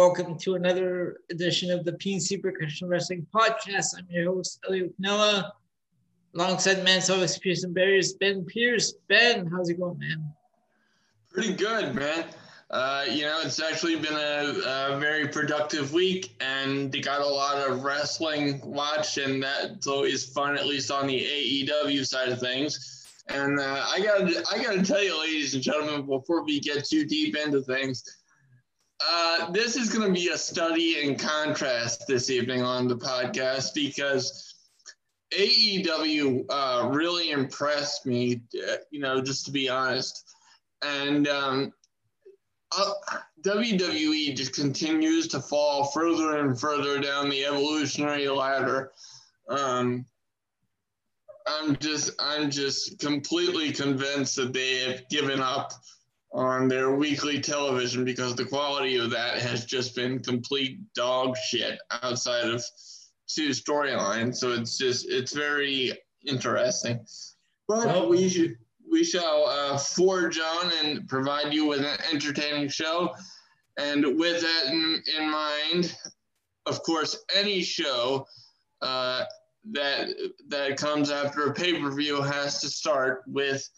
welcome to another edition of the PNC Percussion Wrestling Podcast. I'm your host, Elliot Canella, alongside man always Pearson Barriers, Ben Pierce. Ben, how's it going, man? Pretty good, man. Uh, you know, it's actually been a, a, very productive week, and got a lot of wrestling watch, and that's always fun, at least on the AEW side of things. And uh, I got I got to tell you, ladies and gentlemen, before we get too deep into things, uh, this is going to be a study in contrast this evening on the podcast because AEW uh, really impressed me. Uh, you know, just to be honest, and um, uh, WWE just continues to fall further and further down the evolutionary ladder. Um, I'm just I'm just completely convinced that they have given up on their weekly television because the quality of that has just been complete dog shit outside of two storylines. So it's just it's very interesting. But well, we should we shall uh, forge on and provide you with an entertaining show. And with that in, in mind, of course, any show uh, that that comes after a pay per view has to start with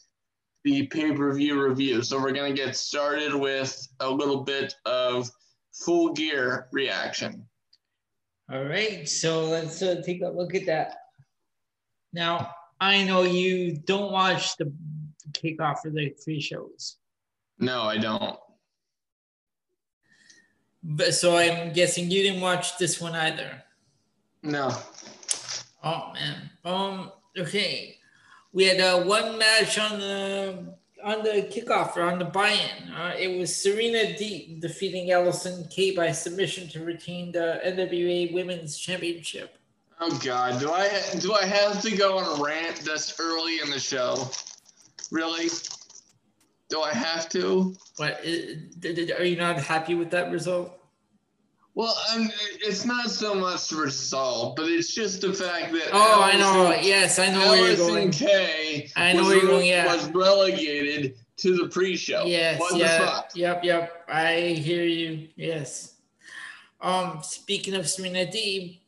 the pay per view review. So we're gonna get started with a little bit of full gear reaction. All right, so let's uh, take a look at that. Now, I know you don't watch the kickoff for the three shows. No, I don't. But so I'm guessing you didn't watch this one either. No. Oh man. Um. Okay. We had uh, one match on the on the kickoff or on the buy-in. Uh, it was Serena Deeb defeating Allysin Kay by submission to retain the NWA Women's Championship. Oh God, do I do I have to go on a rant this early in the show? Really? Do I have to? What? Are you not happy with that result? Well, um, it's not so much the result, but it's just the fact that. Oh, Allysin, I know. Yes, I know Allysin where you're going. K I know where you're going. Yeah, was relegated to the pre-show. Yes. What yeah. Yep. Yep. I hear you. Yes. Um. Speaking of Serena Deeb,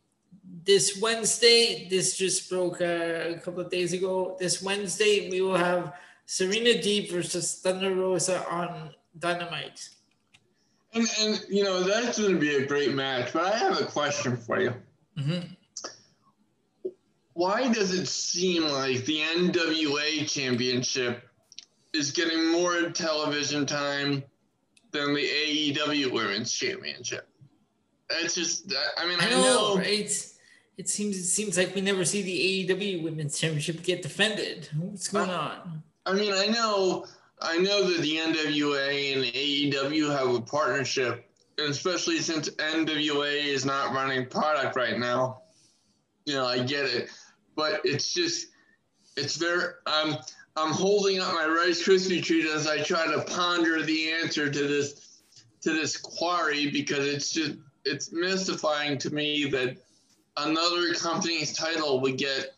this Wednesday, this just broke uh, a couple of days ago. This Wednesday, we will have Serena Deeb versus Thunder Rosa on Dynamite. And, and you know, that's going to be a great match, but I have a question for you. Mm-hmm. Why does it seem like the NWA championship is getting more television time than the AEW Women's Championship? It's just, I mean, I, I know, know right? It seems it seems like we never see the AEW Women's Championship get defended. What's going on? I mean, I know, I know that the NWA and AEW have a partnership, especially since NWA is not running product right now. You know, I get it, but it's just, it's very. I'm, I'm holding up my Rice Krispie treat as I try to ponder the answer to this, to this quarry because it's just, it's mystifying to me that another company's title would get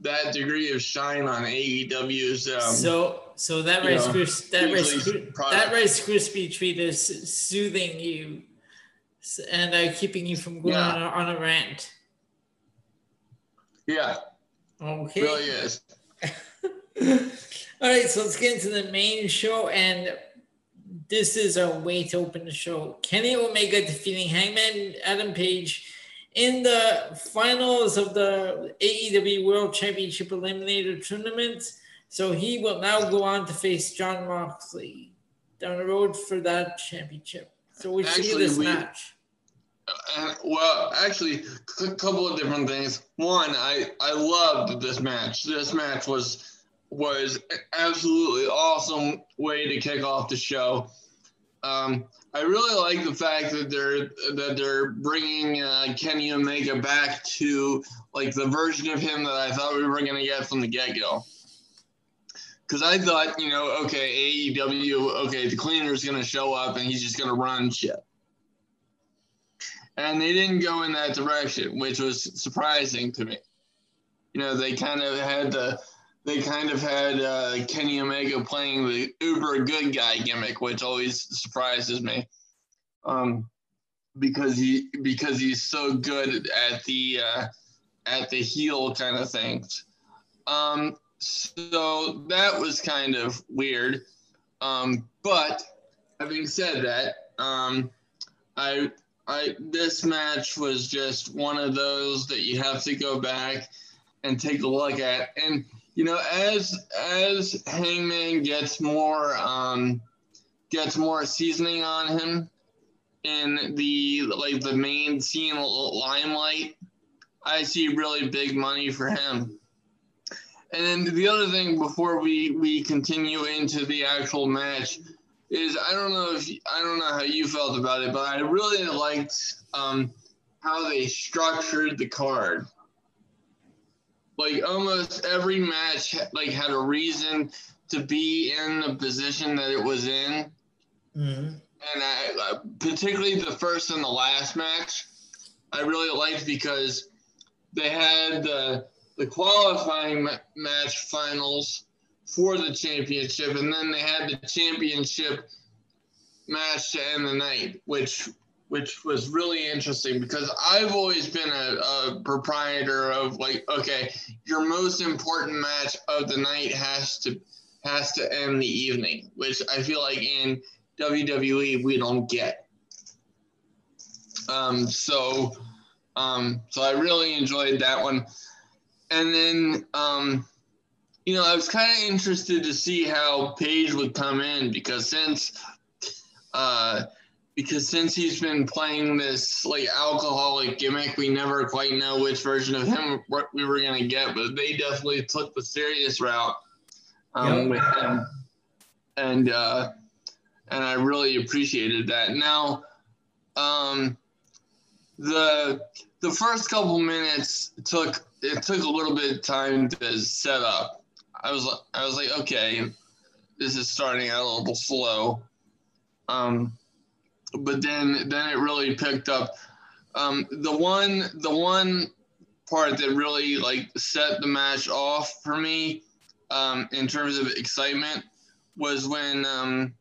that degree of shine on AEW's. Um, so, so that Rice Krispie, that Rice, that Rice Krispie treat is soothing you and uh, keeping you from going yeah. on, a, on a rant. Yeah. Okay. It really is. All right, so let's get into the main show, and this is a way to open the show. Kenny Omega defeating Hangman Adam Page in the finals of the AEW World Championship Eliminator Tournament. So he will now go on to face Jon Moxley down the road for that championship. So we see this we, match. Uh, well, actually, a couple of different things. One, I I loved this match. This match was was absolutely awesome way to kick off the show. Um, I really like the fact that they're that they're bringing uh, Kenny Omega back to like the version of him that I thought we were going to get from the get go. Because I thought, you know, okay, AEW, okay, the cleaner's going to show up and he's just going to run shit. And they didn't go in that direction, which was surprising to me. You know, they kind of had the they kind of had uh, Kenny Omega playing the uber good guy gimmick, which always surprises me. um, because he because he's so good at the uh, at the heel kind of things. Um, so that was kind of weird. Um, but having said that, um, I I this match was just one of those that you have to go back and take a look at. And you know, as as Hangman gets more um, gets more seasoning on him in the like the main scene limelight, I see really big money for him. And then the other thing before we we continue into the actual match is I don't know if I don't know how you felt about it, but I really liked um, how they structured the card. Like almost every match like had a reason to be in the position that it was in. Mm-hmm. And I, particularly the first and the last match, I really liked because they had the the qualifying match finals for the championship, and then they had the championship match to end the night, which which was really interesting because I've always been a, a, proprietor of like, okay, your most important match of the night has to has to end the evening, which I feel like in WWE we don't get. Um, so, um, so I really enjoyed that one, and then um, you know, I was kind of interested to see how Page would come in because since, uh, because since he's been playing this like alcoholic gimmick, we never quite know which version of him we were gonna get, but they definitely took the serious route um, yep. with him, and uh, and I really appreciated that. Now, um, the the first couple minutes took it took a little bit of time to set up I was I was like, okay, this is starting out a little slow. Um, but then then it really picked up. Um, the one the one part that really like set the match off for me um, in terms of excitement was when um,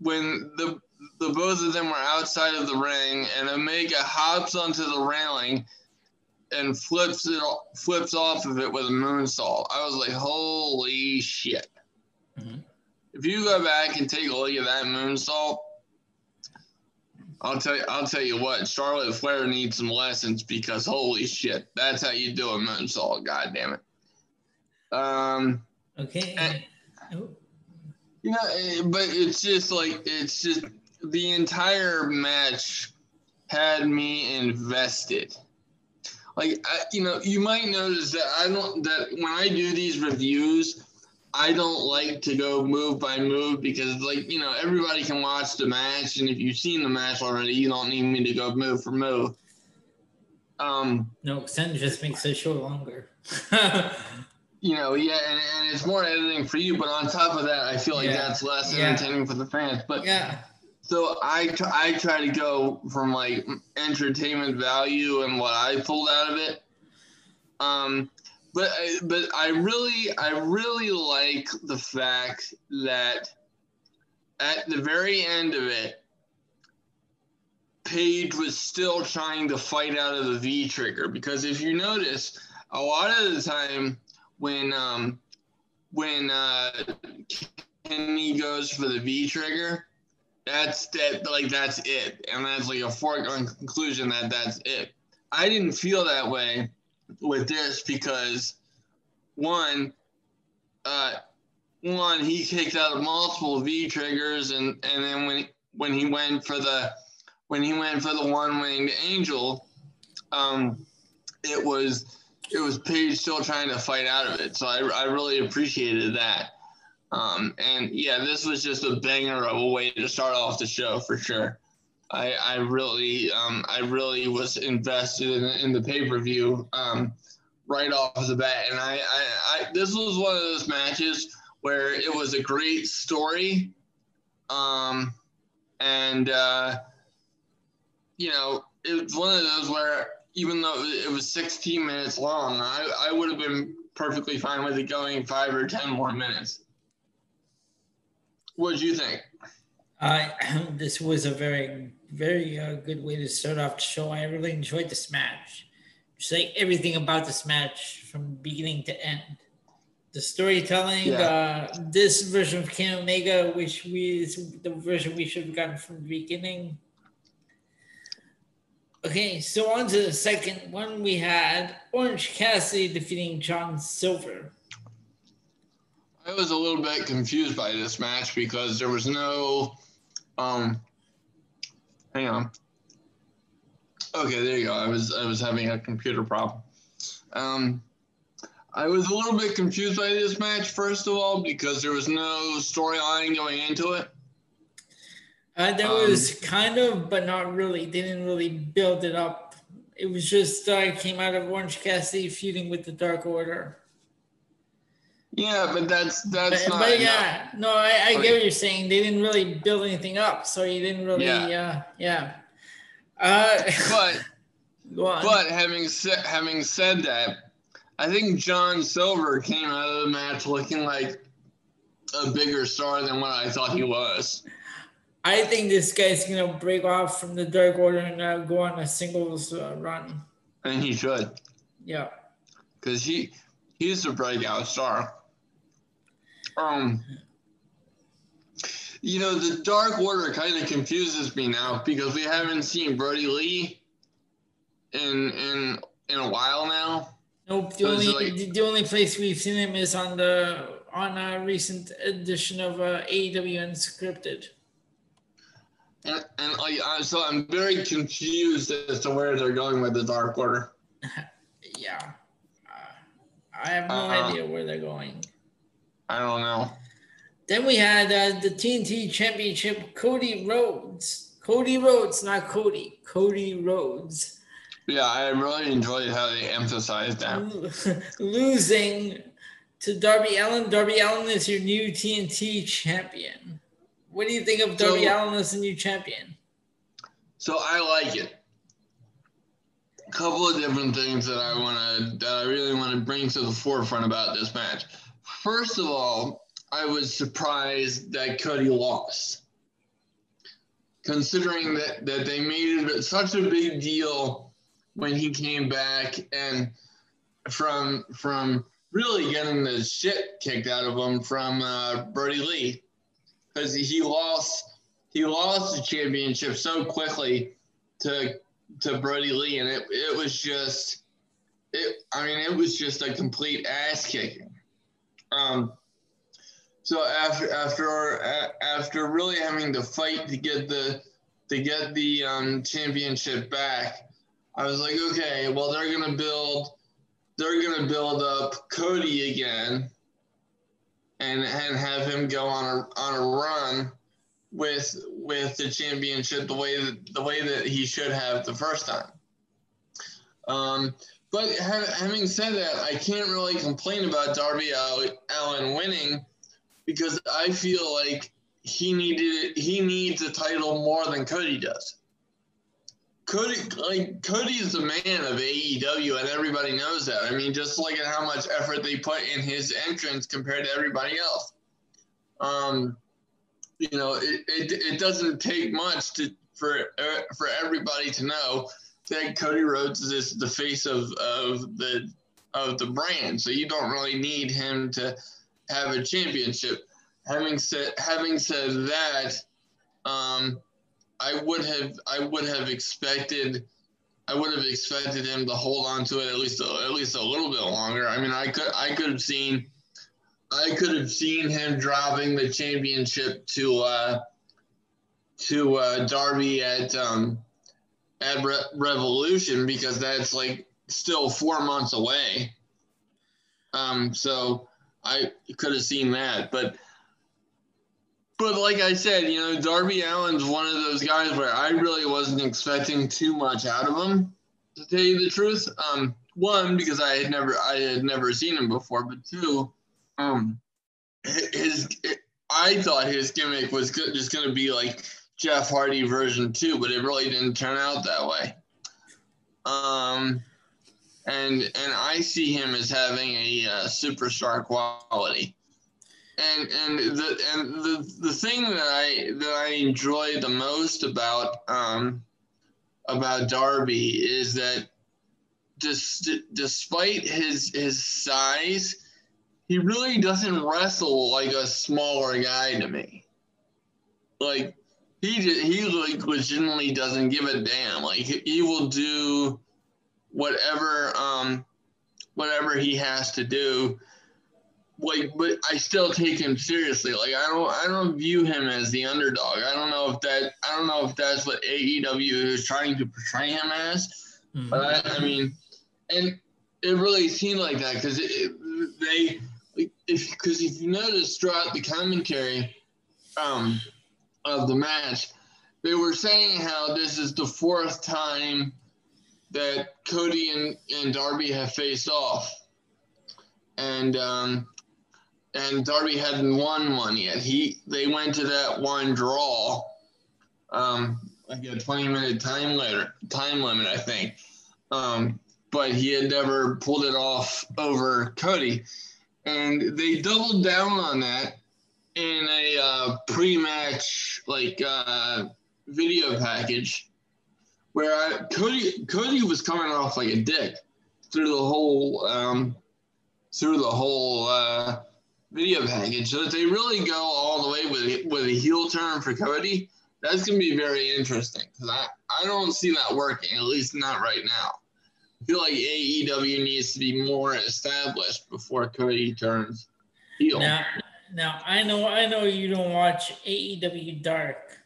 when the the both of them were outside of the ring and Omega hops onto the railing and flips it flips off of it with a moonsault. I was like, holy shit. Mm-hmm. If you go back and take a look at that moonsault, I'll tell you, I'll tell you what, Charlotte Flair needs some lessons because holy shit, that's how you do a moonsault. God damn it. Um. Okay. And, oh. You know, eh, but it's just like it's just the entire match had me invested like I, you know you might notice that i don't that when i do these reviews i don't like to go move by move because like you know everybody can watch the match and if you've seen the match already you don't need me to go move for move um no sen just makes it show longer you know yeah and, and it's more editing for you but on top of that i feel like yeah. that's less yeah. entertaining for the fans but yeah so I, t- I try to go from like entertainment value and what I pulled out of it. Um, but I, but I really I really like the fact that at the very end of it, Page was still trying to fight out of the V trigger because if you notice, a lot of the time when um, when uh, Kenny goes for the V trigger, that's that like that's it. And that's like a foregone conclusion that that's it. I didn't feel that way with this because one uh one he kicked out multiple v triggers and and then when when he went for the when he went for the one winged angel um it was it was Page still trying to fight out of it. So i, I really appreciated that um, and yeah, this was just a banger of a way to start off the show for sure. I, I really, um, I really was invested in, in the pay per view um, right off the bat, and I, I, I, this was one of those matches where it was a great story, um, and uh, you know, it was one of those where even though it was 16 minutes long, I, I would have been perfectly fine with it going five or ten more minutes. What did you think? Uh, this was a very, very uh, good way to start off the show. I really enjoyed this match. Just like everything about this match from beginning to end. The storytelling, yeah. uh, this version of Kenny Omega, which we is the version we should have gotten from the beginning. Okay, so on to the second one. We had Orange Cassidy defeating John Silver. I was a little bit confused by this match because there was no um hang on. Okay, there you go. I was I was having a computer problem. Um I was a little bit confused by this match, first of all, because there was no storyline going into it. Uh, there um, was kind of, but not really. They didn't really build it up. It was just uh, came out of Orange Cassidy feuding with the Dark Order. Yeah, but that's that's but, not. But yeah, no, I, I get what you're saying. They didn't really build anything up, so you didn't really. Yeah. Uh, yeah. Uh, but but having said having said that, I think John Silver came out of the match looking like a bigger star than what I thought he was. I think this guy's gonna break off from the Dark Order and uh, go on a singles uh, run. And he should. Yeah. Because he he's a breakout star. Um, you know, the Dark Order kind of confuses me now because we haven't seen Brodie Lee in in in a while now. Nope. The only like, the only place we've seen him is on the on a recent edition of uh, AEW Unscripted. And, and like, uh, so I'm very confused as to where they're going with the Dark Order. yeah, uh, I have no uh, idea where they're going. I don't know. Then we had uh, the TNT Championship, Cody Rhodes. Cody Rhodes, not Cody. Cody Rhodes. Yeah, I really enjoyed how they emphasized that. Losing to Darby Allin. Darby Allin is your new TNT champion. What do you think of Darby so, Allin as the new champion? So I like it. A couple of different things that I want to that I really want to bring to the forefront about this match. First of all, I was surprised that Cody lost. Considering that, that they made it such a big deal when he came back and from from really getting the shit kicked out of him from uh, Brodie Lee because he lost he lost the championship so quickly to to Brodie Lee and it it was just it I mean it was just a complete ass kicking. Um, so after after after really having to fight to get the to get the um, championship back, I was like, okay, well they're gonna build they're gonna build up Cody again, and and have him go on a on a run with with the championship the way that the way that he should have the first time. Um, but having said that, I can't really complain about Darby Allin winning because I feel like he needed he needs a title more than Cody does. Cody like Cody is the man of AEW and everybody knows that. I mean, just look at how much effort they put in his entrance compared to everybody else. Um, you know, it, it, it doesn't take much to for for everybody to know that Cody Rhodes is the face of, of the of the brand. So you don't really need him to have a championship. Having said having said that, um, I would have I would have expected I would have expected him to hold on to it at least a, at least a little bit longer. I mean, I could I could have seen I could have seen him dropping the championship to uh, to uh, Darby at um, at Re- Revolution because that's like still four months away. Um, so I could have seen that, but but like I said, you know, Darby Allin's one of those guys where I really wasn't expecting too much out of him, to tell you the truth. Um, one because I had never I had never seen him before, but two, um, his I thought his gimmick was just going to be like Jeff Hardy version two, but it really didn't turn out that way. Um, and and I see him as having a uh, superstar quality. and and the and the the thing that I that I enjoy the most about um about Darby is that despite his his size, he really doesn't wrestle like a smaller guy to me. Like he he like legitimately doesn't give a damn. Like he will do whatever um whatever he has to do like but I still take him seriously. Like I don't I don't view him as the underdog. I don't know if that I don't know if that's what AEW is trying to portray him as. Mm-hmm. But I, I, mean, and it really seemed like that because they if because if you notice throughout the commentary um, of the match, they were saying how this is the fourth time that Cody and, and Darby have faced off. And um, and Darby hadn't won one yet. He they went to that one draw, um, like a twenty minute time later time limit, I think. Um, but he had never pulled it off over Cody, and they doubled down on that in a uh, pre-match like uh, video package where I, Cody Cody was coming off like a dick through the whole um, through the whole. Uh, video package. So if they really go all the way with with a heel turn for Cody, that's gonna be very interesting because I I don't see that working at least not right now. I feel like AEW needs to be more established before Cody turns heel. Now, now I know I know you don't watch AEW Dark.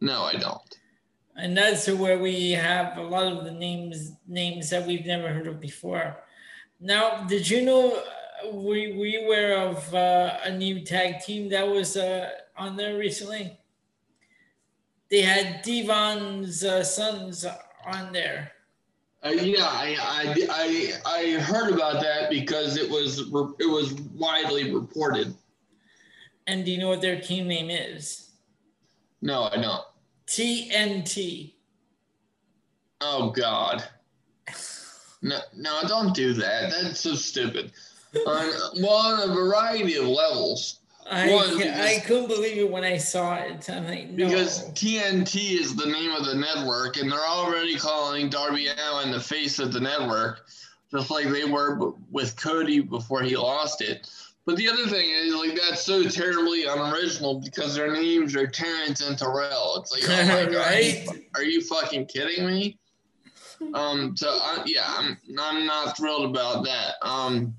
No, I don't. And that's where we have a lot of the names names that we've never heard of before. Now, did you know we we aware of uh, a new tag team that was uh, on there recently? They had Devon's uh, sons on there. Uh, yeah, I, I, I, I heard about that because it was it was widely reported. And do you know what their team name is? No, I don't. TNT. Oh God. No, no, don't do that. That's so stupid on well on a variety of levels. I, One, because, I couldn't believe it when I saw it. I'm like, no. Because TNT is the name of the network, and they're already calling Darby Allin the face of the network, just like they were with Cody before he lost it. But the other thing is, like, that's so terribly unoriginal because their names are Terrence and Terrell. It's like, oh my god, right? are, you, are you fucking kidding me? Um, so I, yeah, I'm I'm not thrilled about that. Um,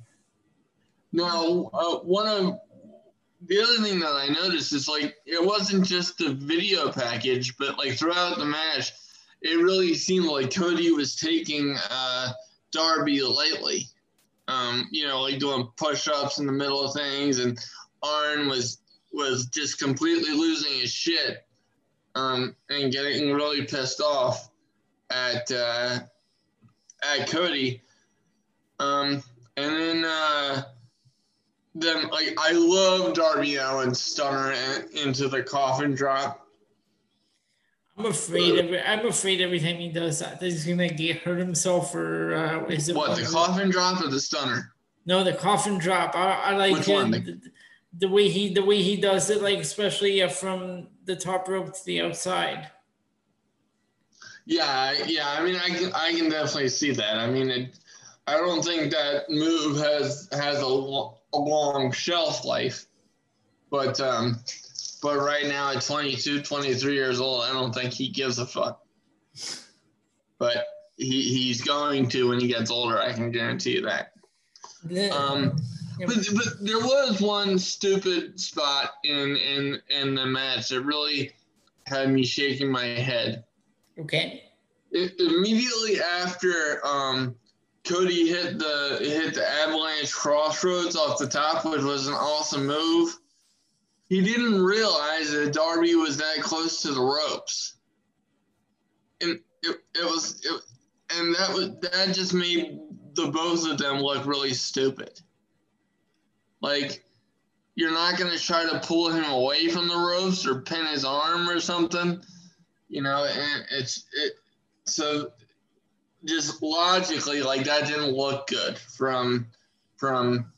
now, uh, one of the other thing that I noticed is like it wasn't just the video package, but like throughout the match, it really seemed like Cody was taking uh, Darby lightly. Um, you know, like doing push-ups in the middle of things, and Arn was was just completely losing his shit um, and getting really pissed off at uh, at Cody. Um, and then uh, then like I love Darby Allin stunner into the coffin drop. I'm afraid every I'm afraid every time he does that, he's gonna get hurt himself or uh, is it what the coffin drop or the stunner? No, the coffin drop. I, I like? The, the, way he the way he does it, like especially uh, from the top rope to the outside. Yeah, yeah. I mean, I can I can definitely see that. I mean, it, I don't think that move has has a a long shelf life. But um, but right now at 22, 23 years old, I don't think he gives a fuck. But he, he's going to when he gets older. I can guarantee you that. Um, but, but there was one stupid spot in in in the match that really had me shaking my head. Okay. It, immediately after um, Cody hit the hit the avalanche Cross Rhodes off the top, which was an awesome move. He didn't realize that Darby was that close to the ropes, and it, it was it, and that was that just made the both of them look really stupid. Like you're not gonna try to pull him away from the ropes or pin his arm or something, you know. And it's it so just logically, like that didn't look good from from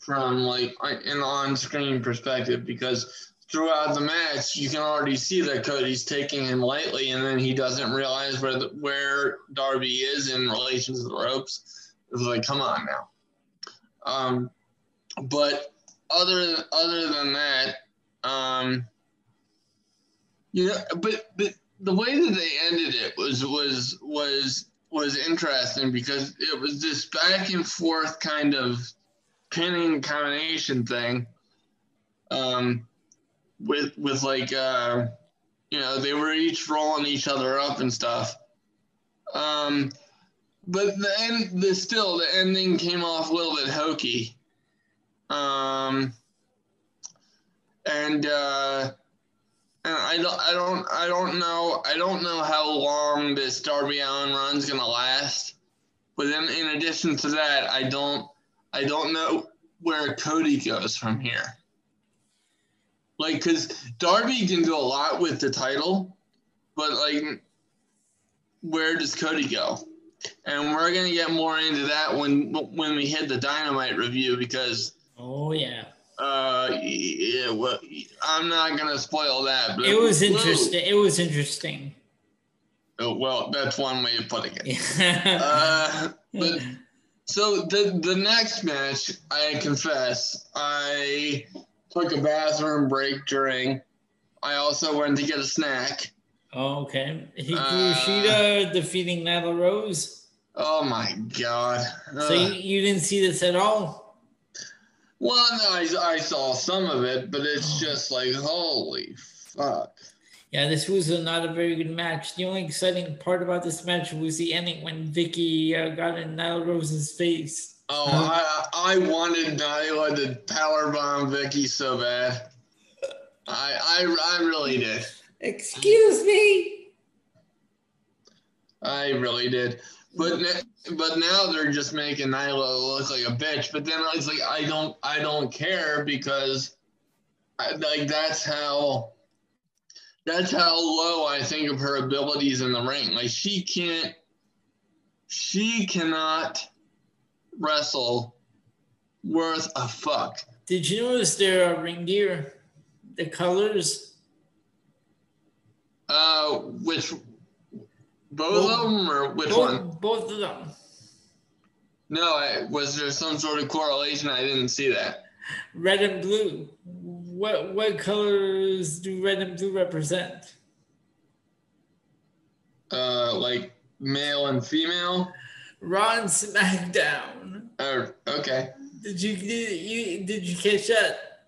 from like an on-screen perspective because throughout the match you can already see that Cody's taking him lightly and then he doesn't realize where the, where Darby is in relation to the ropes. It's like, come on now. Um, but other other than that, um, you know, but, but the way that they ended it was was was was interesting because it was this back and forth kind of pinning combination thing. Um, with with like uh, you know they were each rolling each other up and stuff. Um, but then the still the ending came off a little bit hokey. Um, and uh, and I don't I don't I don't know I don't know how long this Darby Allin run's gonna last. But then in addition to that, I don't I don't know where Cody goes from here. Like, because Darby can do a lot with the title, but like, where does Cody go? And we're gonna get more into that when when we hit the Dynamite review because. Oh yeah. Uh, yeah, well, I'm not gonna spoil that. But it was interesting. It was interesting. Oh, well, that's one way of putting it. uh, but so the the next match, I confess, I took a bathroom break during. I also went to get a snack. Oh, okay. Hikaru Shida uh, defeating Nyla Rose. Oh my god! So you, you didn't see this at all? Well, no, I, I saw some of it, but it's just like holy fuck. Yeah, this was a, not a very good match. The only exciting part about this match was the ending when Vickie uh, got in Nyla Rose's face. Oh, I I wanted Nyla to power bomb Vickie so bad. I I I really did. Excuse me. I really did. But but now they're just making Nyla look like a bitch. But then it's like I don't I don't care because I, like that's how that's how low I think of her abilities in the ring. Like she can't she cannot wrestle worth a fuck. Did you notice their uh, ring gear, the colors? Uh, which both, both of them or which both, one? Both of them. No, I, was there some sort of correlation? I didn't see that. Red and blue. What what colors do red and blue represent? Uh, like male and female. Raw and SmackDown. Oh, okay. Did you did you did you catch that?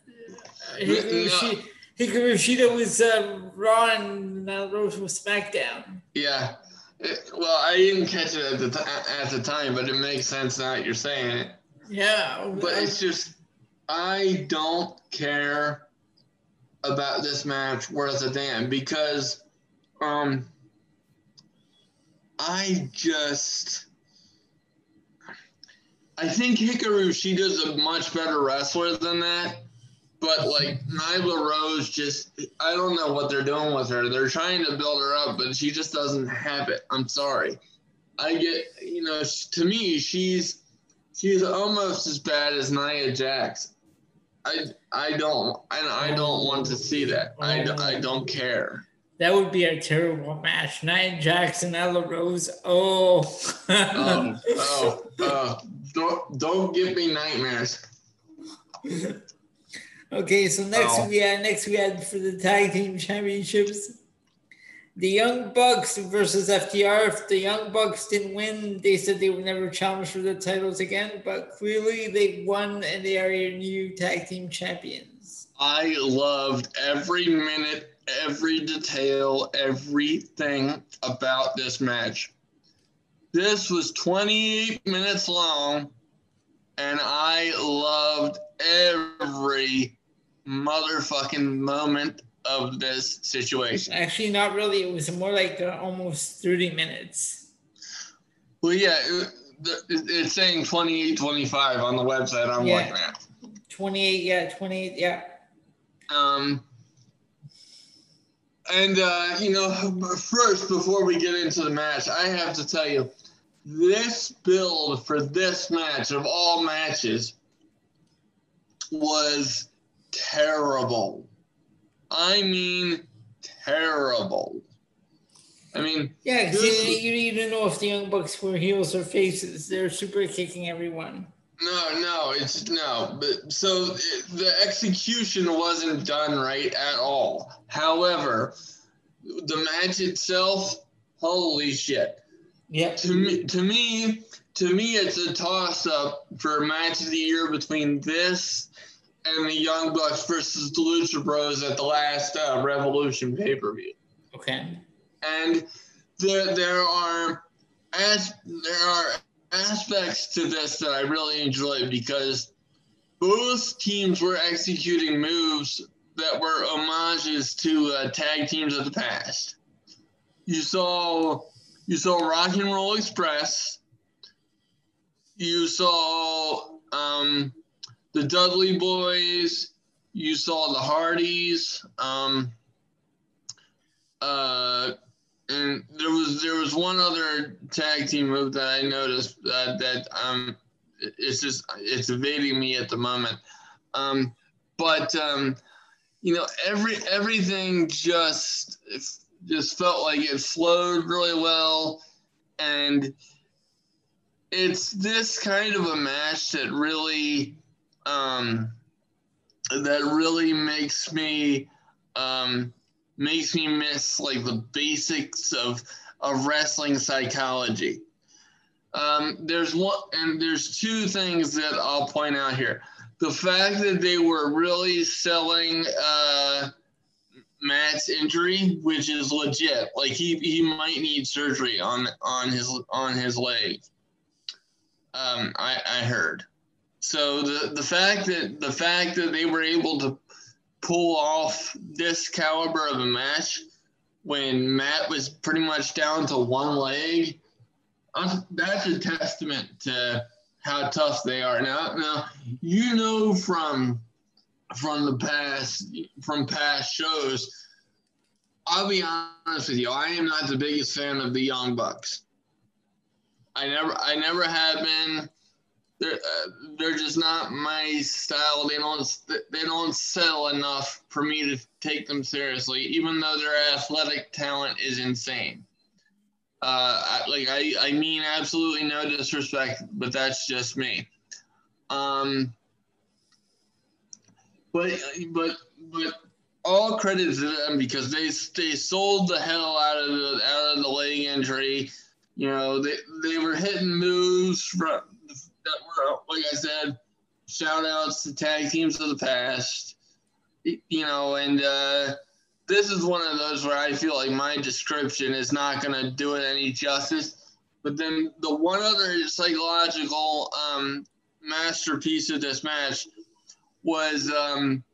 Hikaru, no. Hikaru Shida was uh, Raw and Rose was SmackDown. Yeah. It, well, I didn't catch it at the t- at the time, but it makes sense now that you're saying it. Yeah. But it's just I don't care about this match worth a damn because um I just I think Hikaru Shida's a much better wrestler than that. But like Nyla Rose, just I don't know what they're doing with her. They're trying to build her up, but she just doesn't have it. I'm sorry. I get you know to me she's she's almost as bad as Nia Jax. I I don't I, I don't want to see that. I, I don't care. That would be a terrible match. Nia Jackson, and Ella Rose. Oh. Um, oh, oh, oh. Don't, don't give me nightmares. okay, so next oh. we had next we had for the tag team championships. The Young Bucks versus FTR. If the Young Bucks didn't win, they said they would never challenge for the titles again, but clearly they won and they are your new tag team champions. I loved every minute every detail, everything about this match. This was 28 minutes long, and I loved every motherfucking moment of this situation. Actually, not really. It was more like uh, almost 30 minutes. Well, yeah, it, it's saying 28 25 on the website I'm yeah. looking at. 28, yeah, 28, yeah. Um, and uh, you know, first before we get into the match, I have to tell you, this build for this match of all matches was terrible. I mean, terrible. I mean, yeah, you, you, didn't know if the Young Bucks were heels or faces. They're super kicking everyone. No, no, it's no. But so it, the execution wasn't done right at all. However, the match itself, holy shit. Yeah. To me, to me, to me, it's a toss up for match of the year between this and the Young Bucks versus the Lucha Bros at the last uh, Revolution pay per view. Okay. And there, there are as there are aspects to this that I really enjoy because both teams were executing moves that were homages to uh, tag teams of the past. You saw you saw Rock and Roll Express. You saw um, the Dudley Boys. You saw the Hardys. Um, uh, and there was there was one other tag team move that I noticed that that um it's just it's evading me at the moment. Um, but um, you know every everything just just felt like it flowed really well, and it's this kind of a match that really um, that really makes me um, makes me miss like the basics of of wrestling psychology. Um, there's one, and there's two things that I'll point out here. The fact that they were really selling uh, Matt's injury, which is legit. Like he, he might need surgery on on his on his leg. Um, I, I heard. So the the fact that the fact that they were able to pull off this caliber of a match when Matt was pretty much down to one leg, that's a testament to how tough they are. Now, now you know from from the past from past shows. I'll be honest with you. I am not the biggest fan of the Young Bucks. I never, I never have been they're uh, they're just not my style. They don't they don't sell enough for me to take them seriously, even though their athletic talent is insane. Uh, I, like I I mean absolutely no disrespect, but that's just me. Um, but but but all credit to them because they they sold the hell out of the out of the leg injury. You know they they were hitting moves from like I said, shout outs to tag teams of the past. You know, and uh, this is one of those where I feel like my description is not going to do it any justice. But then the one other psychological um, masterpiece of this match was um,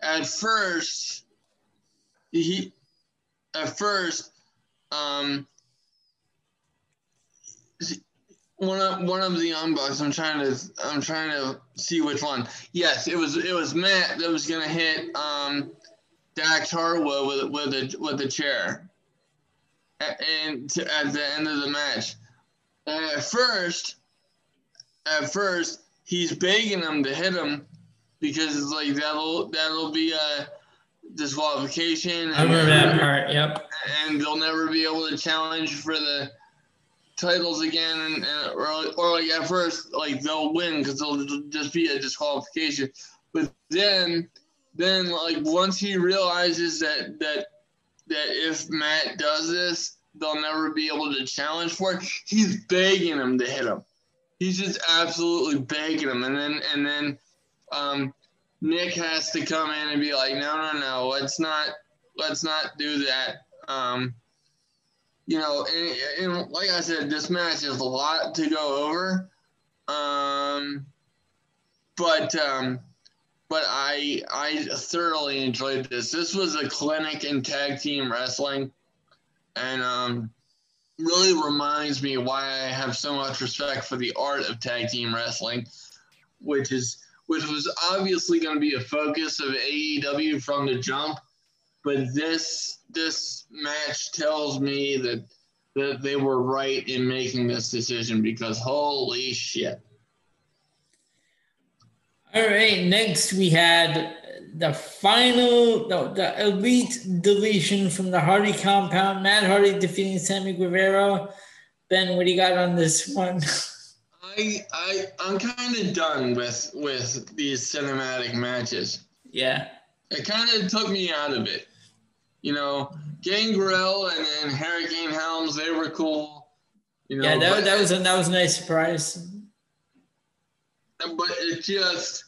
at first he at first um, one of one of the Young Bucks. I'm trying to I'm trying to see which one. Yes, it was it was Matt that was gonna hit um Dax Harwood with with a with a chair, and to, at the end of the match. And at first, at first he's begging him to hit him because it's like that'll that'll be a disqualification. I remember that part. Yep. And they'll never be able to challenge for the titles again, and, and or, or like at first, like they'll win because they'll just be a disqualification. But then, then like once he realizes that that that if Matt does this, they'll never be able to challenge for it. He's begging him to hit him. He's just absolutely begging him, and then and then um, Nick has to come in and be like, no, no, no, let's not let's not do that. Um, you know, and, and, like I said, this match is a lot to go over. Um, but um, but I I thoroughly enjoyed this. This was a clinic in tag team wrestling, and um, really reminds me why I have so much respect for the art of tag team wrestling, which is which was obviously going to be a focus of AEW from the jump but this this match tells me that that they were right in making this decision because holy shit. All right, next we had the final, no, the elite deletion from the Hardy compound. Matt Hardy defeating Sammy Guevara. Ben, what do you got on this one? I I I'm kind of done with with these cinematic matches. Yeah. It kind of took me out of it. You know, Gangrel and, and Hurricane Helms, they were cool. You know, yeah, that, but, that was a that was a nice surprise. But it just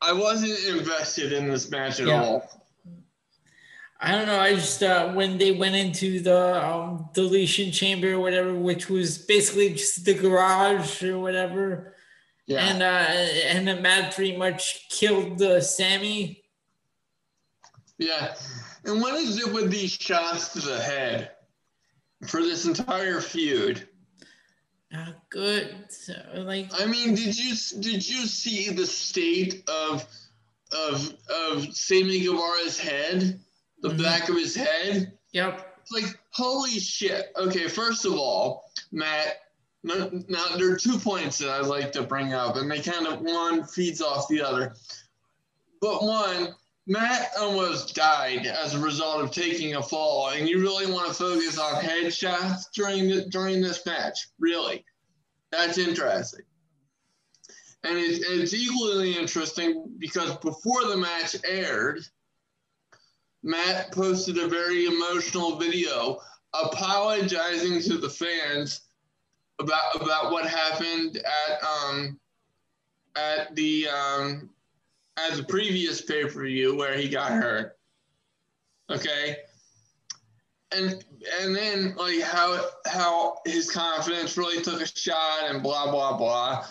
I wasn't invested in this match at yeah. all. I don't know. I just uh, when they went into the um, deletion chamber or whatever, which was basically just the garage or whatever. Yeah. And uh, and then Matt pretty much killed the uh, Sammy. Yeah. And what is it with these shots to the head for this entire feud? Not good. So, like I mean, did you did you see the state of of of Sammy Guevara's head? The mm-hmm. back of his head? Yep. It's like, holy shit. Okay, first of all, Matt, now, now there are two points that I'd like to bring up, and they kind of one feeds off the other. But one, Matt almost died as a result of taking a fall, and you really want to focus on headshots during the, during this match. Really, that's interesting. And it's, it's equally interesting because before the match aired, Matt posted a very emotional video apologizing to the fans about about what happened at um at the um at the previous pay per view where he got hurt. Okay. And and then like how how his confidence really took a shot and blah blah blah.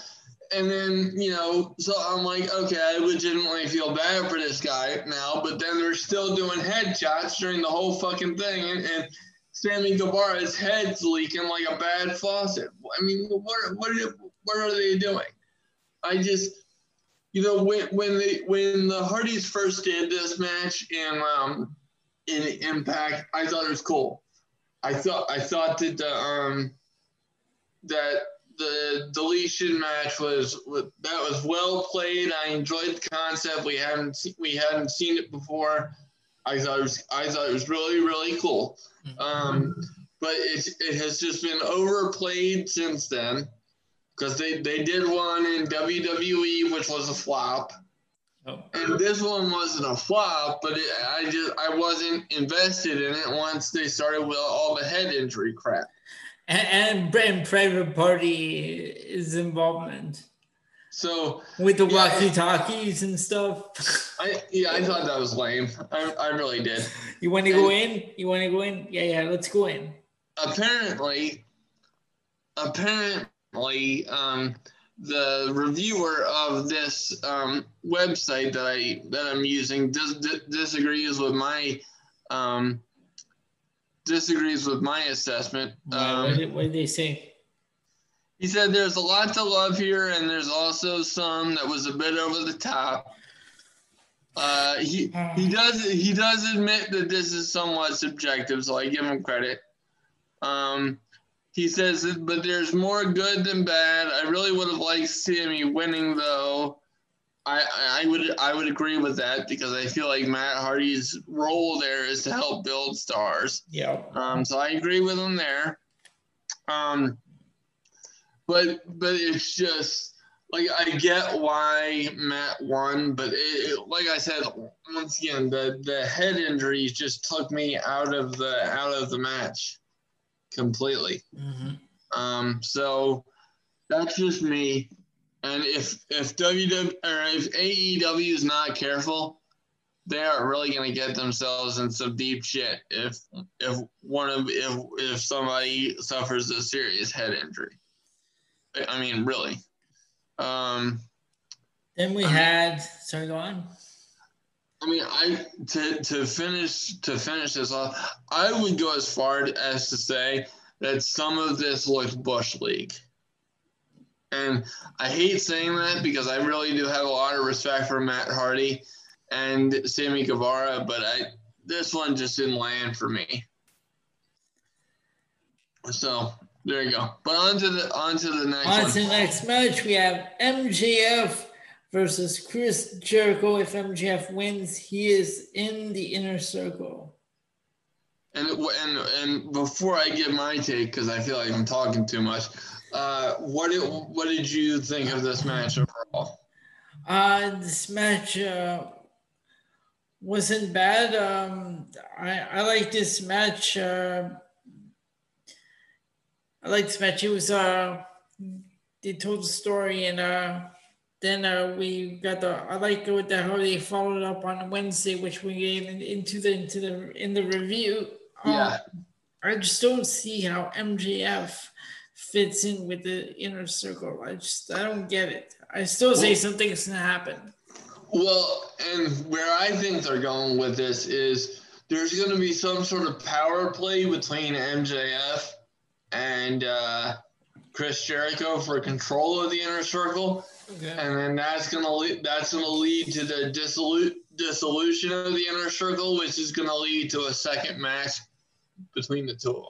And then, you know, so I'm like, okay, I legitimately feel bad for this guy now, but then they're still doing headshots during the whole fucking thing and, and Sammy Guevara's head's leaking like a bad faucet. I mean, what what what are they doing? I just you know, when when they when the Hardys first did this match in um in Impact, I thought it was cool. I thought I thought that the um that the deletion match was that was well played. I enjoyed the concept. We haven't we hadn't seen it before. I thought it was I thought it was really really cool. Mm-hmm. Um, but it it has just been overplayed since then because they, they did one in WWE, which was a flop. Oh. And this one wasn't a flop, but it, I just I wasn't invested in it once they started with all the head injury crap. And, and, and private party's involvement. So with the yeah, walkie talkies and stuff. I yeah, I thought that was lame. I, I really did. You want to go in? You want to go in? Yeah, yeah. Let's go in. Apparently, apparently um, the reviewer of this um, website that I that I'm using dis- disagrees with my um, disagrees with my assessment. Um, what, did, what did they say? He said there's a lot to love here, and there's also some that was a bit over the top. Uh, he he does he does admit that this is somewhat subjective, so I give him credit. Um, he says, but there's more good than bad. I really would have liked Sammy winning, though. I, I would I would agree with that because I feel like Matt Hardy's role there is to help build stars. Yeah. Um. So I agree with him there. Um. But but it's just like I get why Matt won, but it, it, like I said once again, the the head injuries just took me out of the out of the match completely. Mm-hmm. Um, so that's just me. And if if WW or if AEW is not careful, they are really going to get themselves in some deep shit if if one of if if somebody suffers a serious head injury. I mean, really. Um, then we I had. Mean, sorry, go on. I mean, I to to finish to finish this off, I would go as far as to say that some of this looks Bush League. And I hate saying that because I really do have a lot of respect for Matt Hardy and Sammy Guevara, but I this one just didn't land for me. So there you go. But on to the on to the next on one. to the next match. We have MJF versus Chris Jericho. If MJF wins, he is in the inner circle. And and and before I give my take, because I feel like I'm talking too much, uh, what did what did you think of this match overall? Uh, this match uh, wasn't bad. Um, I I like this match. Uh, I like this match. It was uh, they told the story and uh then uh, we got the I like what the how they followed up on Wednesday, which we gave into the into the in the review. Yeah. Um, I just don't see how MJF fits in with the inner circle. I just I don't get it. I still say something's gonna happen. Well, and where I think they're going with this is there's gonna be some sort of power play between MJF and uh, Chris Jericho for control of the inner circle Okay. And then that's gonna lead, that's gonna lead to the dissolu- dissolution of the inner circle, which is gonna lead to a second match between the two of them.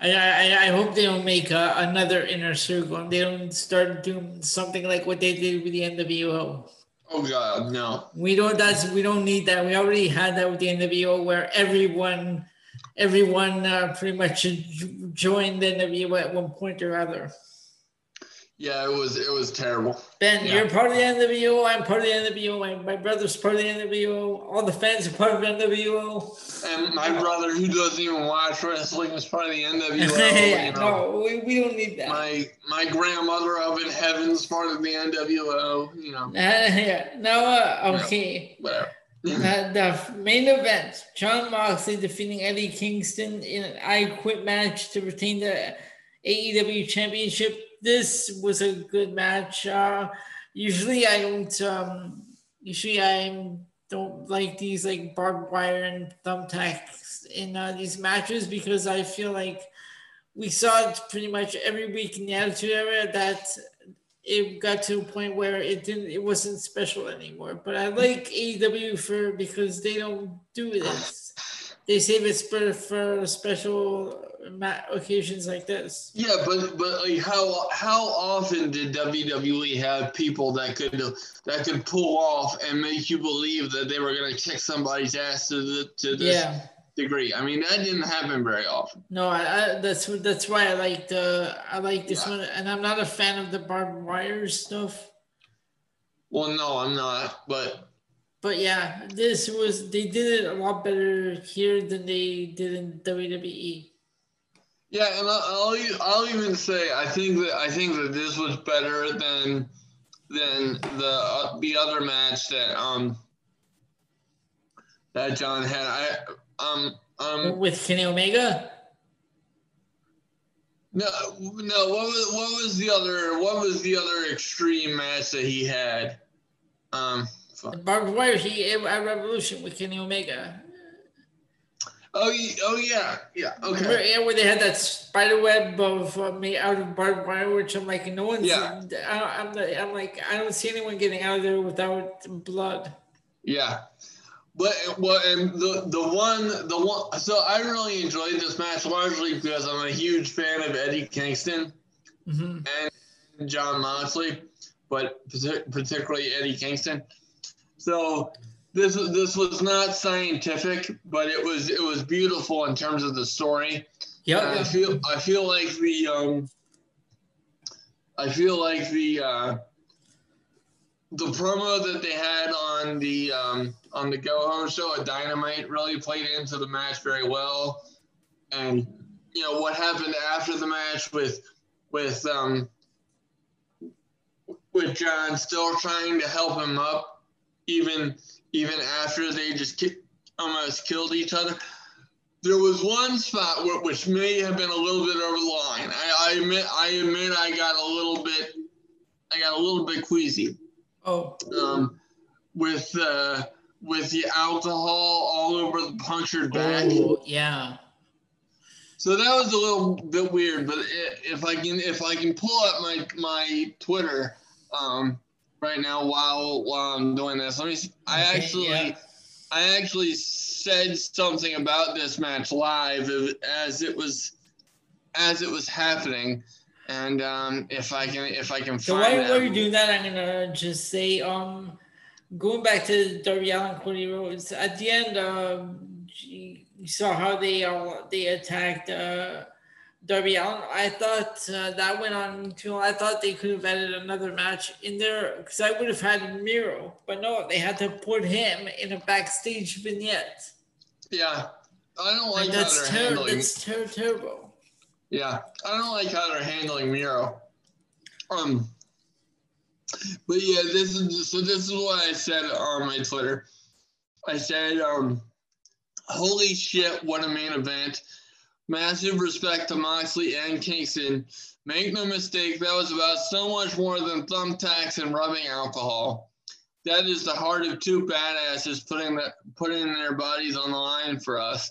I, I, I hope they don't make uh, another inner circle and they don't start doing something like what they did with the NWO. Oh God, no. We don't. That's we don't need that. We already had that with the NWO, where everyone, everyone uh, pretty much joined the NWO at one point or other. Yeah, it was it was terrible. Ben, yeah. you're part of the NWO. I'm part of the NWO. My, my brother's part of the NWO. All the fans are part of the NWO. And my brother, who doesn't even watch wrestling, is part of the NWO. yeah, you know. No, we, we don't need that. My my grandmother up in heaven's part of the NWO. You know. Uh, yeah. No. Uh, okay. Yeah, whatever. Uh, the main event: Jon Moxley defeating Eddie Kingston in an I Quit match to retain the AEW Championship this was a good match. Uh, usually I don't. Um, usually I don't like these like barbed wire and thumbtacks in uh, these matches because I feel like we saw it pretty much every week in the Attitude Era that it got to a point where it didn't it wasn't special anymore. But I like AEW for because they don't do this. They save it for for special occasions like this. Yeah, but but like how how often did WWE have people that could that could pull off and make you believe that they were going to kick somebody's ass to the to this yeah. Degree? I mean, that didn't happen very often. No, I, I that's that's why I like the I like this yeah. one, and I'm not a fan of the barbed wire stuff. Well, no, I'm not, but. But yeah, this was they did it a lot better here than they did in WWE. Yeah, and I'll I'll even say I think that I think that this was better than than the uh, the other match that um that Jon had. I um um with Kenny Omega. No, no. What was what was the other? What was the other extreme match that he had? Um, barbed wire. He at Revolution with Kenny Omega. Oh, oh yeah, yeah. Okay. Remember, yeah, where they had that spider web of uh, made out of barbed wire, which I'm like, no one's. Yeah. I, I'm, I'm like, I don't see anyone getting out of there without blood. Yeah. But well, and the the one the one so I really enjoyed this match largely because I'm a huge fan of Eddie Kingston mm-hmm. and Jon Moxley, but particularly Eddie Kingston. So this this was not scientific, but it was it was beautiful in terms of the story. Yeah, I feel I feel like the um, I feel like the uh, the promo that they had on the um, on the Go Home show at Dynamite really played into the match very well, and you know what happened after the match with with um, with Jon still trying to help him up, even even after they just ki- almost killed each other. There was one spot where, which may have been a little bit over the line. I, I admit, I admit, I got a little bit, I got a little bit queasy. Oh. Um, with uh, with the alcohol all over the punctured back. Oh, yeah. So that was a little bit weird, but if I can, if I can pull up my my Twitter, um, right now while while I'm doing this. Let me. I okay, actually, yeah. I actually said something about this match live as it was as it was happening. And um, if I can, if I can so find while that, we're doing that, I'm gonna just say, um, going back to Darby Allin, Cody Rhodes. At the end, um, you saw how they all they attacked uh, Darby Allin. I thought uh, that went on too. long. I thought they could have added another match in there because I would have had Miro, but no, they had to put him in a backstage vignette. yeah, I don't like Like, that's handling. That's ter- terrible. Yeah, I don't like how they're handling Miro. Um, but yeah, this is so. This is what I said on my Twitter. I said, um, "Holy shit, what a main event! Massive respect to Moxley and Kingston. Make no mistake, that was about so much more than thumbtacks and rubbing alcohol. That is the heart of two badasses putting the, putting their bodies on the line for us."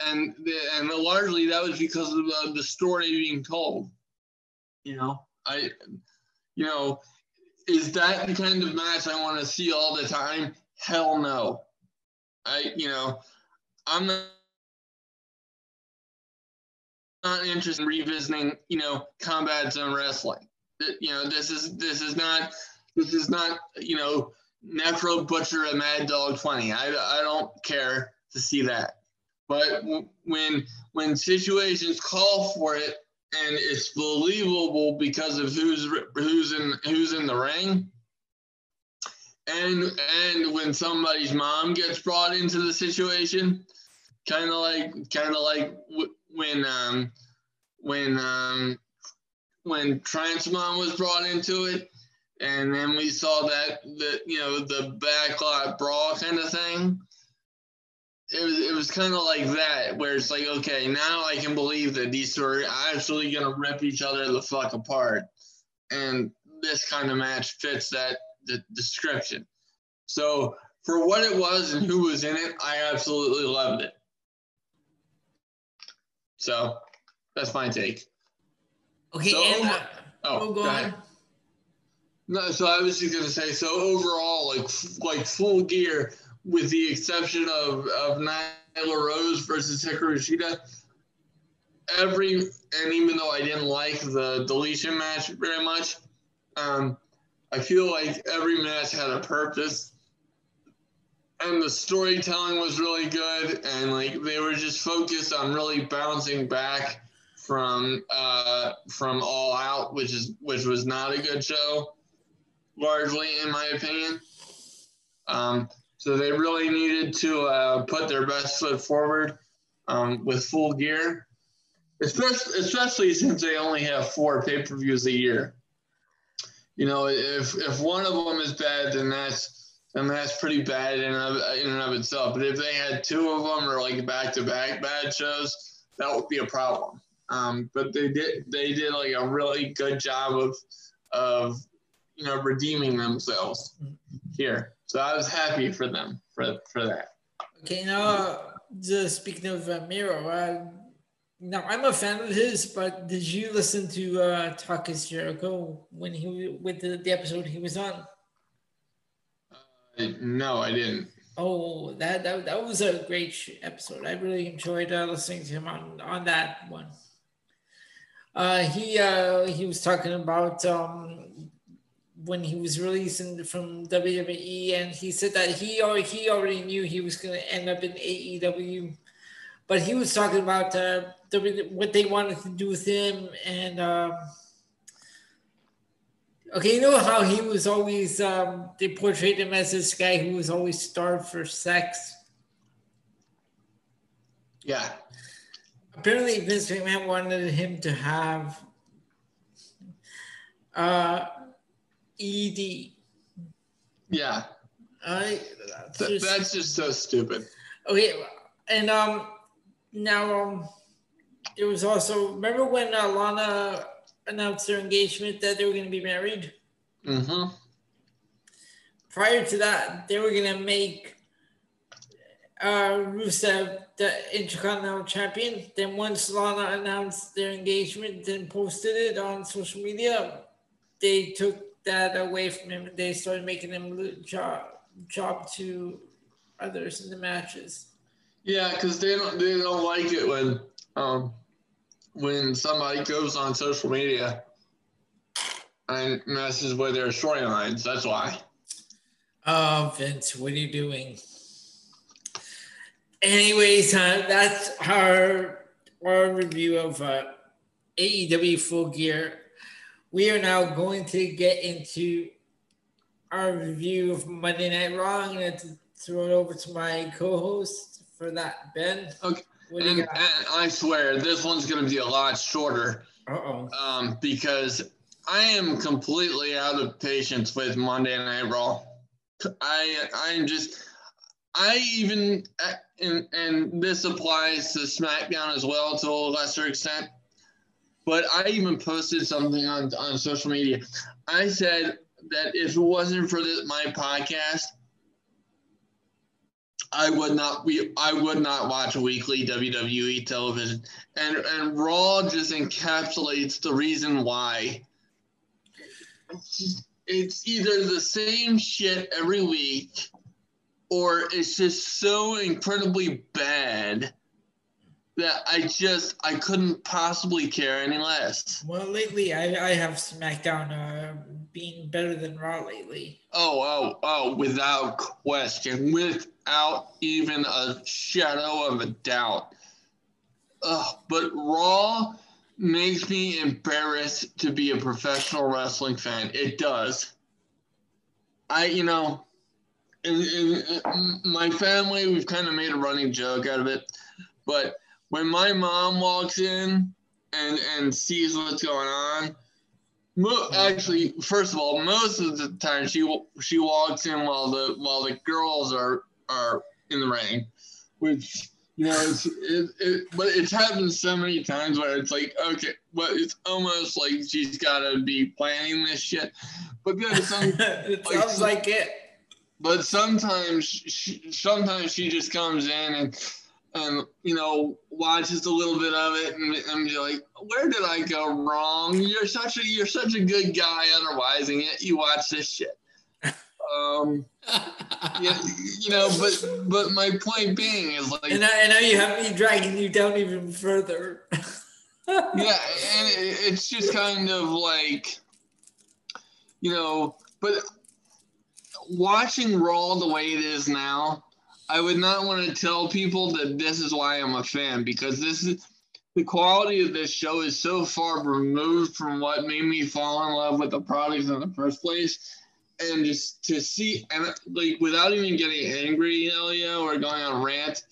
And the, and largely that was because of the, the story being told. You know, I, you know, is that the kind of match I want to see all the time? Hell no. I, you know, I'm not. Not interested in revisiting, you know, combat zone wrestling. You know, this is this is not this is not you know Necro Butcher a Mad Dog 20. I, I don't care to see that. But when when situations call for it and it's believable because of who's who's in who's in the ring, and and when somebody's mom gets brought into the situation, kind of like kind of like when um when um when Trent's mom was brought into it, and then we saw that the you know the backlot brawl kind of thing it was it was kind of like that, where it's like, okay, now I can believe that these two are actually gonna rip each other the fuck apart, and this kind of match fits that the description. So for what it was and who was in it, I absolutely loved it. So that's my take. Okay, So, and uh, Oh, oh, go go ahead. No, so I was just gonna say, so overall, like like full gear, with the exception of of Nyla Rose versus Hikaru Shida, every and even though I didn't like the deletion match very much, um, I feel like every match had a purpose, and the storytelling was really good, and like they were just focused on really bouncing back from uh from All Out, which is which was not a good show largely, in my opinion. Um, so they really needed to uh, put their best foot forward um, with full gear, especially, especially since they only have four pay per views a year. You know, if if one of them is bad, then that's then that's pretty bad in of, in and of itself. But if they had two of them or like back to back bad shows, that would be a problem. Um, but they did they did like a really good job of of you know redeeming themselves here. So I was happy for them for for that. Okay, now just speaking of uh, Miro, uh, now I'm a fan of his, but did you listen to uh, Talk is Jericho when he with the, the episode he was on? Uh, no, I didn't. Oh, that that, that was a great episode. I really enjoyed uh, listening to him on on that one. Uh, he uh, he was talking about um, when he was releasing from WWE, and he said that he already, he already knew he was going to end up in AEW, but he was talking about uh, W- what they wanted to do with him, and um, okay, you know how he was always um, they portrayed him as this guy who was always starved for sex. Yeah. Apparently, Vince McMahon wanted him to have uh, ED. Yeah. I that's Th- just- that's just so stupid. okay, and um, now um, there was also remember when uh, Lana announced their engagement that they were going to be married. Mm-hmm. Prior to that, they were going to make uh, Rusev the Intercontinental Champion. Then once Lana announced their engagement and posted it on social media, they took that away from him. They started making him job job to others in the matches. Yeah, because they don't they don't like it when um when somebody goes on social media and messes with their storylines. That's why. Oh, Vince, what are you doing? Anyways, uh, that's our our review of uh, AEW Full Gear. We are now going to get into our review of Monday Night Raw. I'm going to throw it over to my co-host for that, Ben. Okay. And, and, I swear this one's going to be a lot shorter. Uh-oh. Um, because I am completely out of patience with Monday Night Raw. I I'm just I even and and this applies to SmackDown as well to a lesser extent. But I even posted something on on social media. I said that if it wasn't for my podcast, I would not we I would not watch weekly WWE television. And and Raw just encapsulates the reason why. It's either the same shit every week or it's just so incredibly bad that I just I couldn't possibly care any less. Well, lately I, I have SmackDown uh, being better than Raw lately. Oh, oh, oh, without question, without even a shadow of a doubt. Ugh, but Raw makes me embarrassed to be a professional wrestling fan. It does. I, you know, in, in, in my family, we've kind of made a running joke out of it, but when my mom walks in and and sees what's going on, mo- actually, first of all, most of the time she she walks in while the while the girls are are in the ring, which you know, it's it, it, but it's happened so many times where it's like, okay, but it's almost like she's got to be planning this shit. But then some, it like, sounds like it. But sometimes, she, sometimes she just comes in and and you know watches a little bit of it and, and be like, where did I go wrong? You're such a you're such a good guy. Otherwise, and yet you watch this shit. Um, yeah, you know, but but my point being is like, and I, and now you have me dragging you down even further. yeah, and it, it's just kind of like, you know, but watching Raw the way it is now, I would not want to tell people that this is why I'm a fan because this is the quality of this show is so far removed from what made me fall in love with the product in the first place. And just to see, and like without even getting angry, Elia, or going on rant,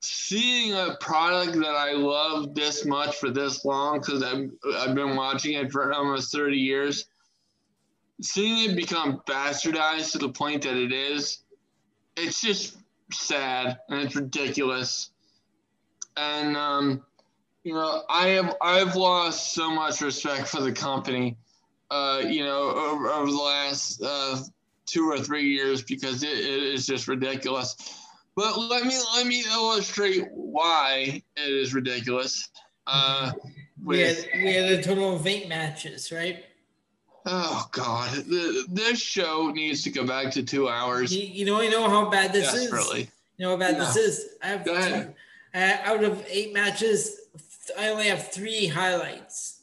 seeing a product that I love this much for this long, because I've, I've been watching it for almost 30 years, seeing it become bastardized to the point that it is, it's just sad and it's ridiculous. And um, you know, I have I've lost so much respect for the company. Uh, you know, over, over the last uh, two or three years because it, it is just ridiculous. But let me let me illustrate why it is ridiculous. Uh, we had we had a total of eight matches, right? Oh God, the, this show needs to go back to two hours. You, you know, you know how bad this is. You know how bad this is. I have. Two, uh, out of eight matches, I only have three highlights.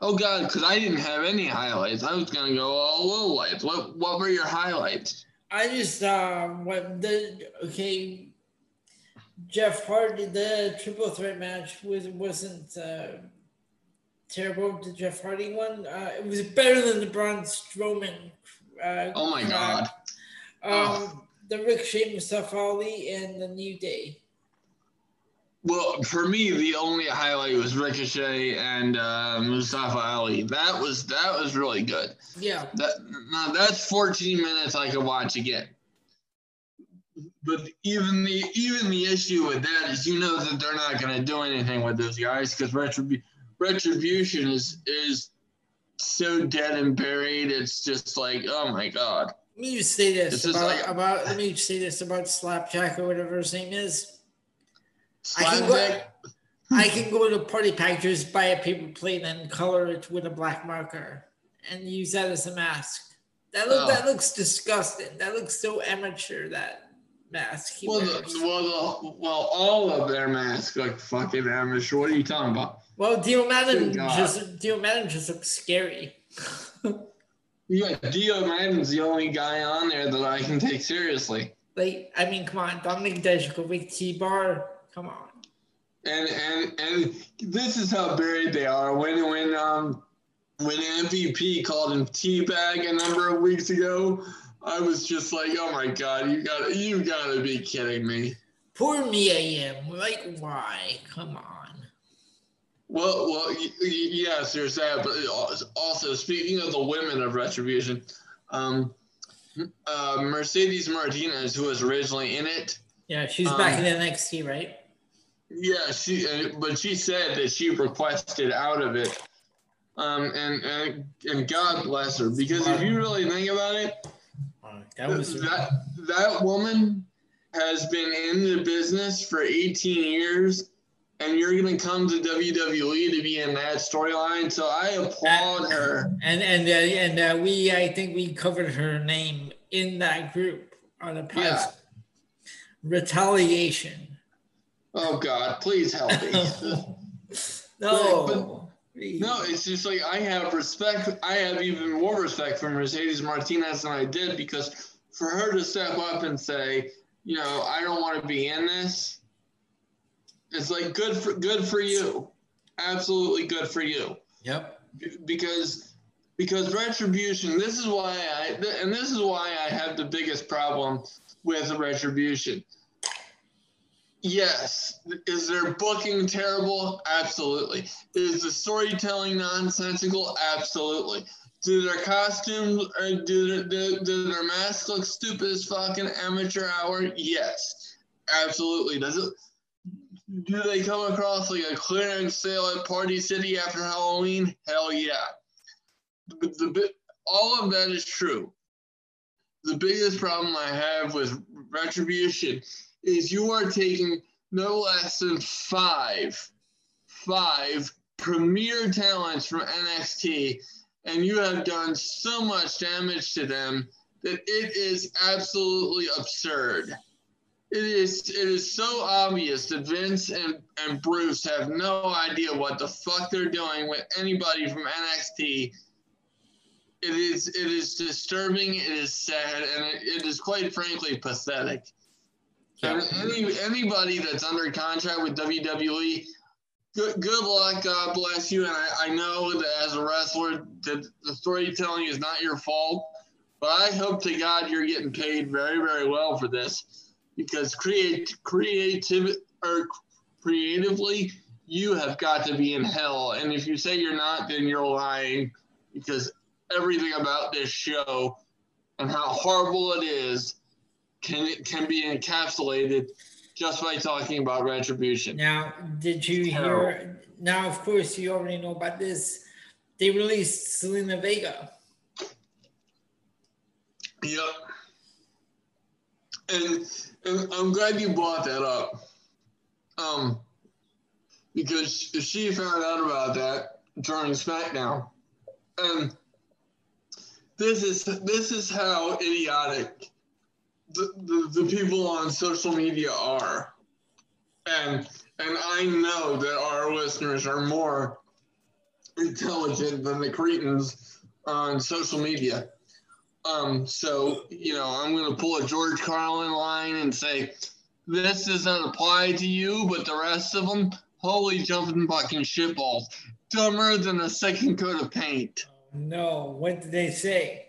Oh God, because I didn't have any highlights. I was gonna go all lowlights. What What were your highlights? I just um what the okay. Jeff Hardy, the triple threat match was wasn't. Uh, terrible, the Jeff Hardy one. Uh, it was better than the Braun Strowman. Uh, oh my god. Um, oh. The Ricochet, Mustafa Ali, and the New Day. Well, for me, the only highlight was Ricochet and uh, Mustafa Ali. That was that was really good. Yeah. That now that's 14 minutes I could watch again. But even the even the issue with that is you know that they're not going to do anything with those guys because Retribution retribution is is so dead and buried. It's just like, oh my god. Let me just say this about, like, about let me just say this about Slapjack or whatever his name is. I can, go, I can go to Party Packers, buy a paper plate, and color it with a black marker, and use that as a mask. That look oh. that looks disgusting. That looks so amateur that mask. Well, the, well, the, well, all of their masks look fucking amateur. What are you talking about? Well, Dio Maddin just Dio Maddin just looks scary. yeah, Dio Maddin's the only guy on there that I can take seriously. Like, I mean, come on, Dominik Dijakovic, T-Bar, come on. And and and this is how buried they are. When when um when MVP called him teabag a number of weeks ago, I was just like, oh my god, you got you got to be kidding me. Poor me, I am. Like, why? Come on. Well, well, yes, there's that. But also, speaking of the women of Retribution, um, uh, Mercedes Martinez, who was originally in it. Yeah, she's um, back in the NXT, right? Yeah, she. Uh, but she said that she requested out of it. Um, and, and and God bless her because if you really think about it, that was that that woman has been in the business for 18 years and you're going to come to WWE to be in that storyline. So I applaud her. And and uh, and uh, we, I think we covered her name in that group on the past. Yeah. Retaliation. Oh God, please help me. no. But, no, it's just like I have respect. I have even more respect for Mercedes Martinez than I did because for her to step up and say, you know, I don't want to be in this it's like good for good for you. Absolutely good for you. Yep. Because because retribution. This is why I and this is why I have the biggest problem with retribution. Yes. Is their booking terrible? Absolutely. Is the storytelling nonsensical? Absolutely. Do their costumes or do, do, do their masks look stupid as fucking amateur hour? Yes. Absolutely. Does it do they come across like a clearance sale at Party City after Halloween? Hell yeah. The, the, all of that is true. The biggest problem I have with retribution is you are taking no less than five, five premier talents from NXT, and you have done so much damage to them that it is absolutely absurd it is it is so obvious that Vince and, and Bruce have no idea what the fuck they're doing with anybody from NXT. It is it is disturbing, it is sad, and it, it is quite frankly pathetic. Yeah. And any anybody that's under contract with WWE, good good luck, God bless you. And I, I know that as a wrestler that the storytelling is not your fault, but I hope to God you're getting paid very, very well for this because create creative or creatively you have got to be in hell. And if you say you're not then you're lying. Because everything about this show and how horrible it is can can be encapsulated just by talking about retribution. Now did you hear now of course you already know about this. They released Zelina Vega. Yep and and I'm glad you brought that up. Um, because she found out about that during SmackDown, and this is this is how idiotic the, the, the people on social media are, and and I know that our listeners are more intelligent than the cretins on social media. Um, so, you know, I'm going to pull a George Carlin line and say, this doesn't apply to you, but the rest of them, holy jumping fucking shitballs. Dumber than a second coat of paint. No, what did they say?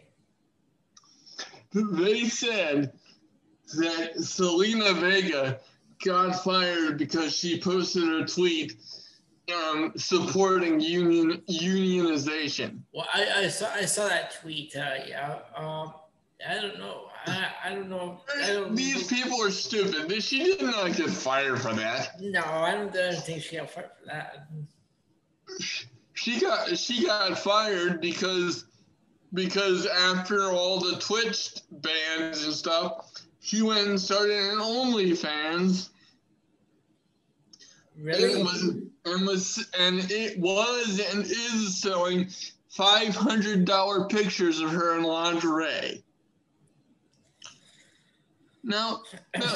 They said that Zelina Vega got fired because she posted a tweet um, supporting union unionization. Well, I, I saw I saw that tweet. Uh, yeah. Um, I don't know. I, I don't know. I don't These people are stupid. She did not get fired for that. No, I don't, I don't think she got fired for that. She got she got fired because because after all the Twitch bans and stuff, she went and started an OnlyFans. Really? And was and it was and is selling five hundred dollar pictures of her in lingerie. no, no,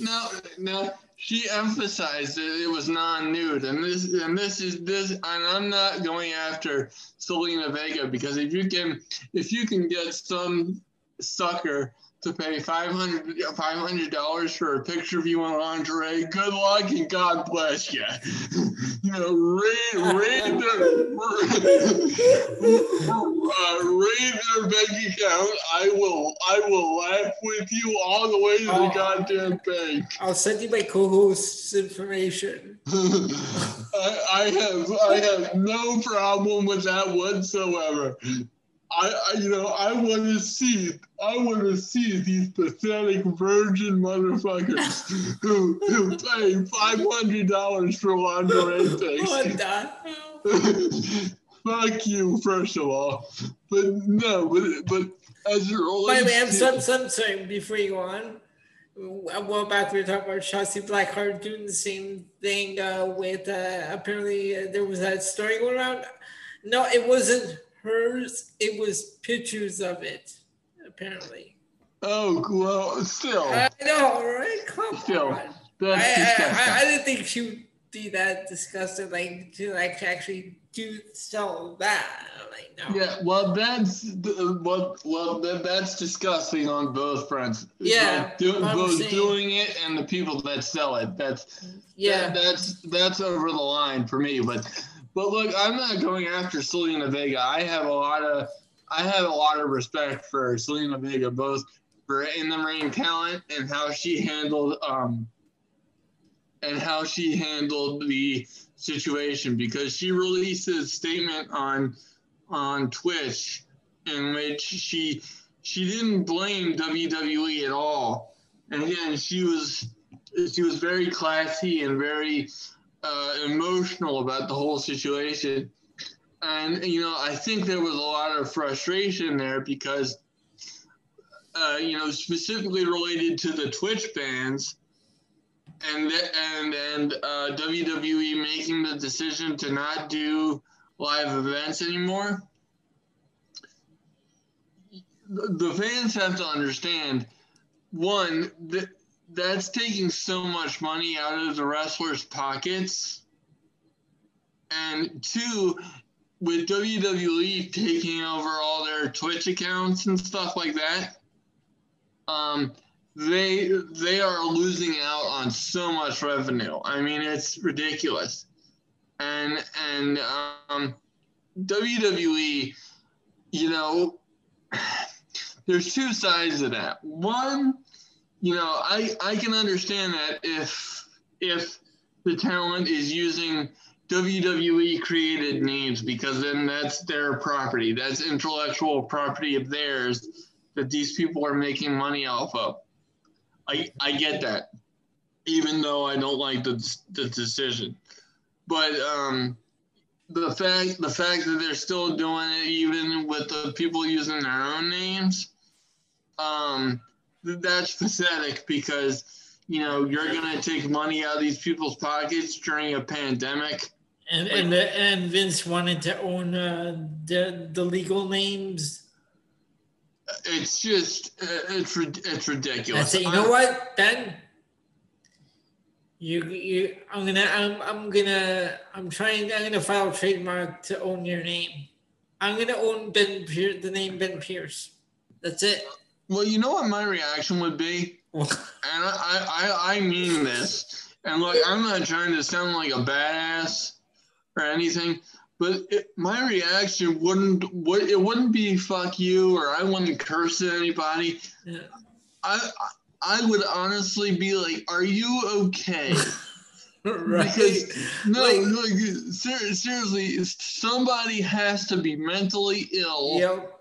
no, no. She emphasized that it was non-nude, and this and this is this, and I'm not going after Zelina Vega because if you can, if you can get some sucker to pay 500 dollars for a picture of you in lingerie. Good luck and God bless you. you know, read read their uh, read their bank account. I will I will laugh with you all the way to the oh, goddamn bank. I'll send you my co-host's information. I, I have I have no problem with that whatsoever. I, I, you know, I want to see, I want to see these pathetic virgin motherfuckers who who pay five hundred dollars for lingerie pics. What the Fuck you, first of all, but no, but but as it relates. By the way, I'm some, some sorry before you go on. A while back, we were talking about Shotzi Blackheart doing the same thing uh, with uh, apparently uh, there was that story going around. No, it wasn't hers, it was pictures of it, apparently. Oh, well, still. I know, right? Come still, on. That's I, I, I, didn't think she would be that disgusting, like to like actually do sell that. Like, no. Yeah, well, that's well, well, that, that's disgusting on both fronts. Yeah, like, do, both saying. doing it and the people that sell it. That's yeah, that, that's that's over the line for me. But but look, I'm not going after Zelina Vega. I have a lot of I have a lot of respect for Zelina Vega, both for in the ring talent and how she handled um and how she handled the situation because she released a statement on on Twitch in which she she didn't blame WWE at all. And again, she was she was very classy and very uh, emotional about the whole situation. And, you know, I think there was a lot of frustration there because, uh, you know, specifically related to the Twitch bans and, and, and uh, WWE making the decision to not do live events anymore. The fans have to understand one, that that's taking so much money out of the wrestlers' pockets. And two, with WWE taking over all their Twitch accounts and stuff like that, um, they they are losing out on so much revenue. I mean, it's ridiculous. And and um, WWE, you know, there's two sides of that. One you know, I I can understand that if if the talent is using WWE created names because then that's their property. That's intellectual property of theirs that these people are making money off of. I I get that, even though I don't like the the decision, but um, the fact the fact that they're still doing it even with the people using their own names, um, that's pathetic because you know you're gonna take money out of these people's pockets during a pandemic. And like, and the, and Vince wanted to own uh, the the legal names. It's just uh, it's it's ridiculous. you know what, Ben? You you I'm gonna I'm I'm gonna I'm trying I'm gonna file trademark to own your name. I'm gonna own Ben Pierce the name Ben Pierce. That's it. Well, you know what my reaction would be, and I, I, I mean this, and look, I'm not trying to sound like a badass or anything, but it, my reaction wouldn't would it wouldn't be fuck you or I wouldn't curse at anybody. Yeah. I I would honestly be like, are you okay? right. Because no, like, like ser- seriously, somebody has to be mentally ill. Yep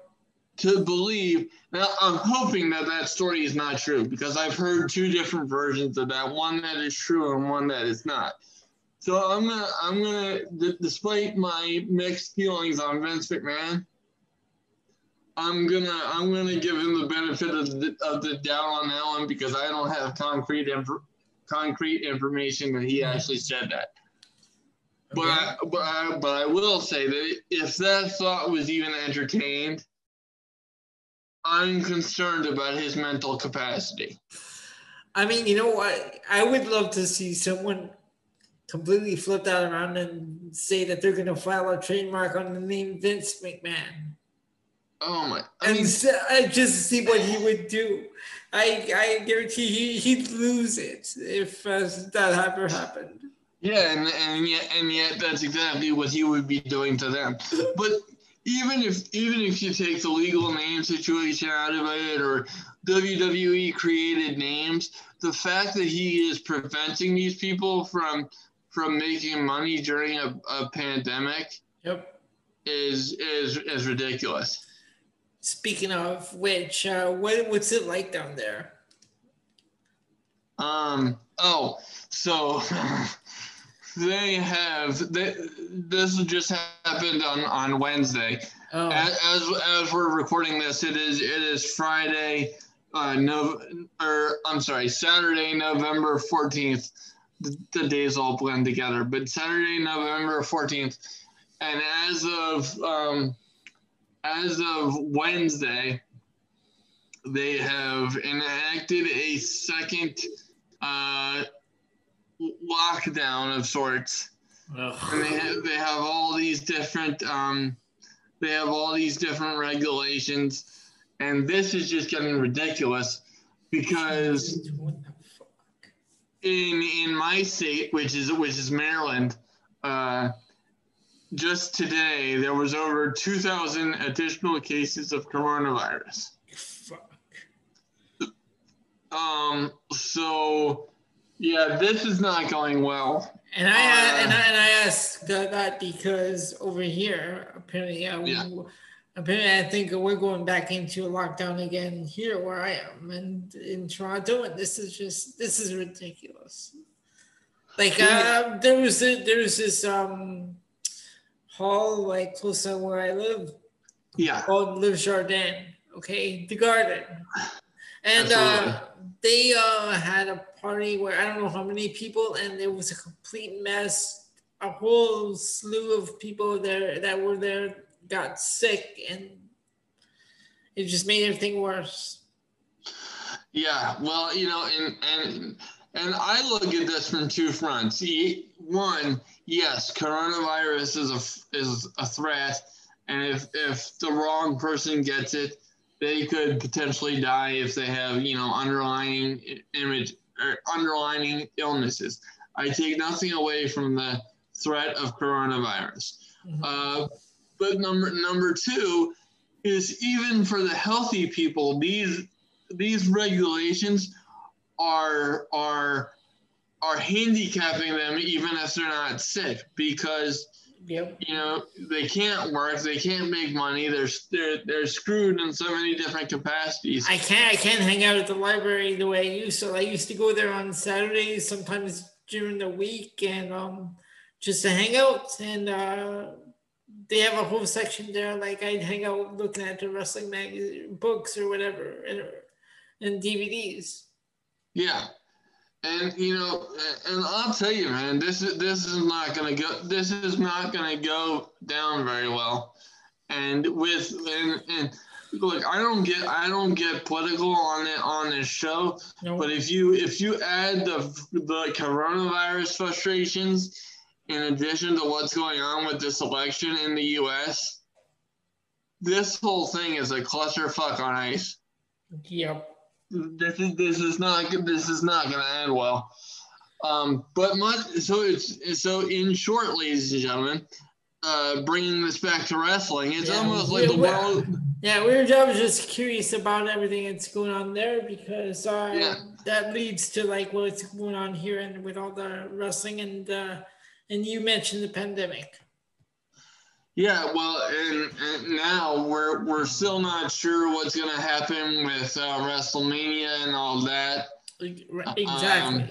to believe. Now, I'm hoping that that story is not true because I've heard two different versions of that. One that is true and one that is not. So I'm gonna, I'm gonna, d- despite my mixed feelings on Vince McMahon, I'm gonna, I'm gonna give him the benefit of the, of the doubt on that one because I don't have concrete, inf- concrete information that he actually said that. But, I, but, I, but I will say that if that thought was even entertained, I'm concerned about his mental capacity. I mean, you know what? I would love to see someone completely flip that around and say that they're going to file a trademark on the name Vince McMahon. Oh my! I and mean, so, I just see what he would do. I I guarantee he he'd lose it if uh, that ever happened. Yeah, and and yet and yet that's exactly what he would be doing to them. But even if even if you take the legal name situation out of it or WWE created names, the fact that he is preventing these people from from making money during a, a pandemic yep. is is is ridiculous. Speaking of which, uh, what what's it like down there? Um. Oh, so they have they, this just happened on on Wednesday. Oh. As, as, as we're recording this, it is it is Friday, uh, no, or I'm sorry, Saturday, November fourteenth. The, the days all blend together, but Saturday, November fourteenth, and as of um, as of Wednesday, they have enacted a second uh, lockdown of sorts. Ugh. And they have, they have all these different um, they have all these different regulations, and this is just getting ridiculous because in in my state, which is which is Maryland, uh, just today there was over 2,000 additional cases of coronavirus. Fuck. Um. So, yeah, this is not going well. And I uh, and I and I asked that because over here apparently, yeah, yeah. We, apparently I think we're going back into a lockdown again here where I am and in Toronto, and this is just this is ridiculous. Like uh, there was a, there was this um hall like close to where I live. Yeah. Called Live Jardin. Okay, the garden. And uh, they uh, had a party where I don't know how many people, and it was a complete mess. A whole slew of people there that were there got sick, and it just made everything worse. Yeah, well, you know, and and and I look at this from two fronts. One, yes, coronavirus is a is a threat, and if if the wrong person gets it, they could potentially die if they have you know underlying image or underlying illnesses. I take nothing away from the threat of coronavirus, mm-hmm. uh, but number number two is even for the healthy people, these these regulations are are are handicapping them even if they're not sick because yep. you know they can't work they can't make money they're they're they're screwed in so many different capacities i can't i can't hang out at the library the way i used to i used to go there on saturdays sometimes during the week and um just to hang out and uh they have a whole section there like i'd hang out looking at the wrestling magazine books or whatever and, and dvds yeah. And you know, and I'll tell you, man, this is this is not gonna go. This is not gonna go down very well. And with and and look, I don't get I don't get political on it on this show. Nope. But if you if you add the the coronavirus frustrations in addition to what's going on with this election in the U.S., this whole thing is a clusterfuck on ice. Yep this is this is not this is not going to end well. Um, but much so it's so in short, ladies and gentlemen, uh, bringing this back to wrestling, it's yeah, almost like the world. Yeah, we are just curious about everything that's going on there because uh, yeah. that leads to like what's going on here and with all the wrestling and uh, and you mentioned the pandemic. Yeah, well, and, and, now we're we're still not sure what's going to happen with uh, WrestleMania and all that. Exactly. Um,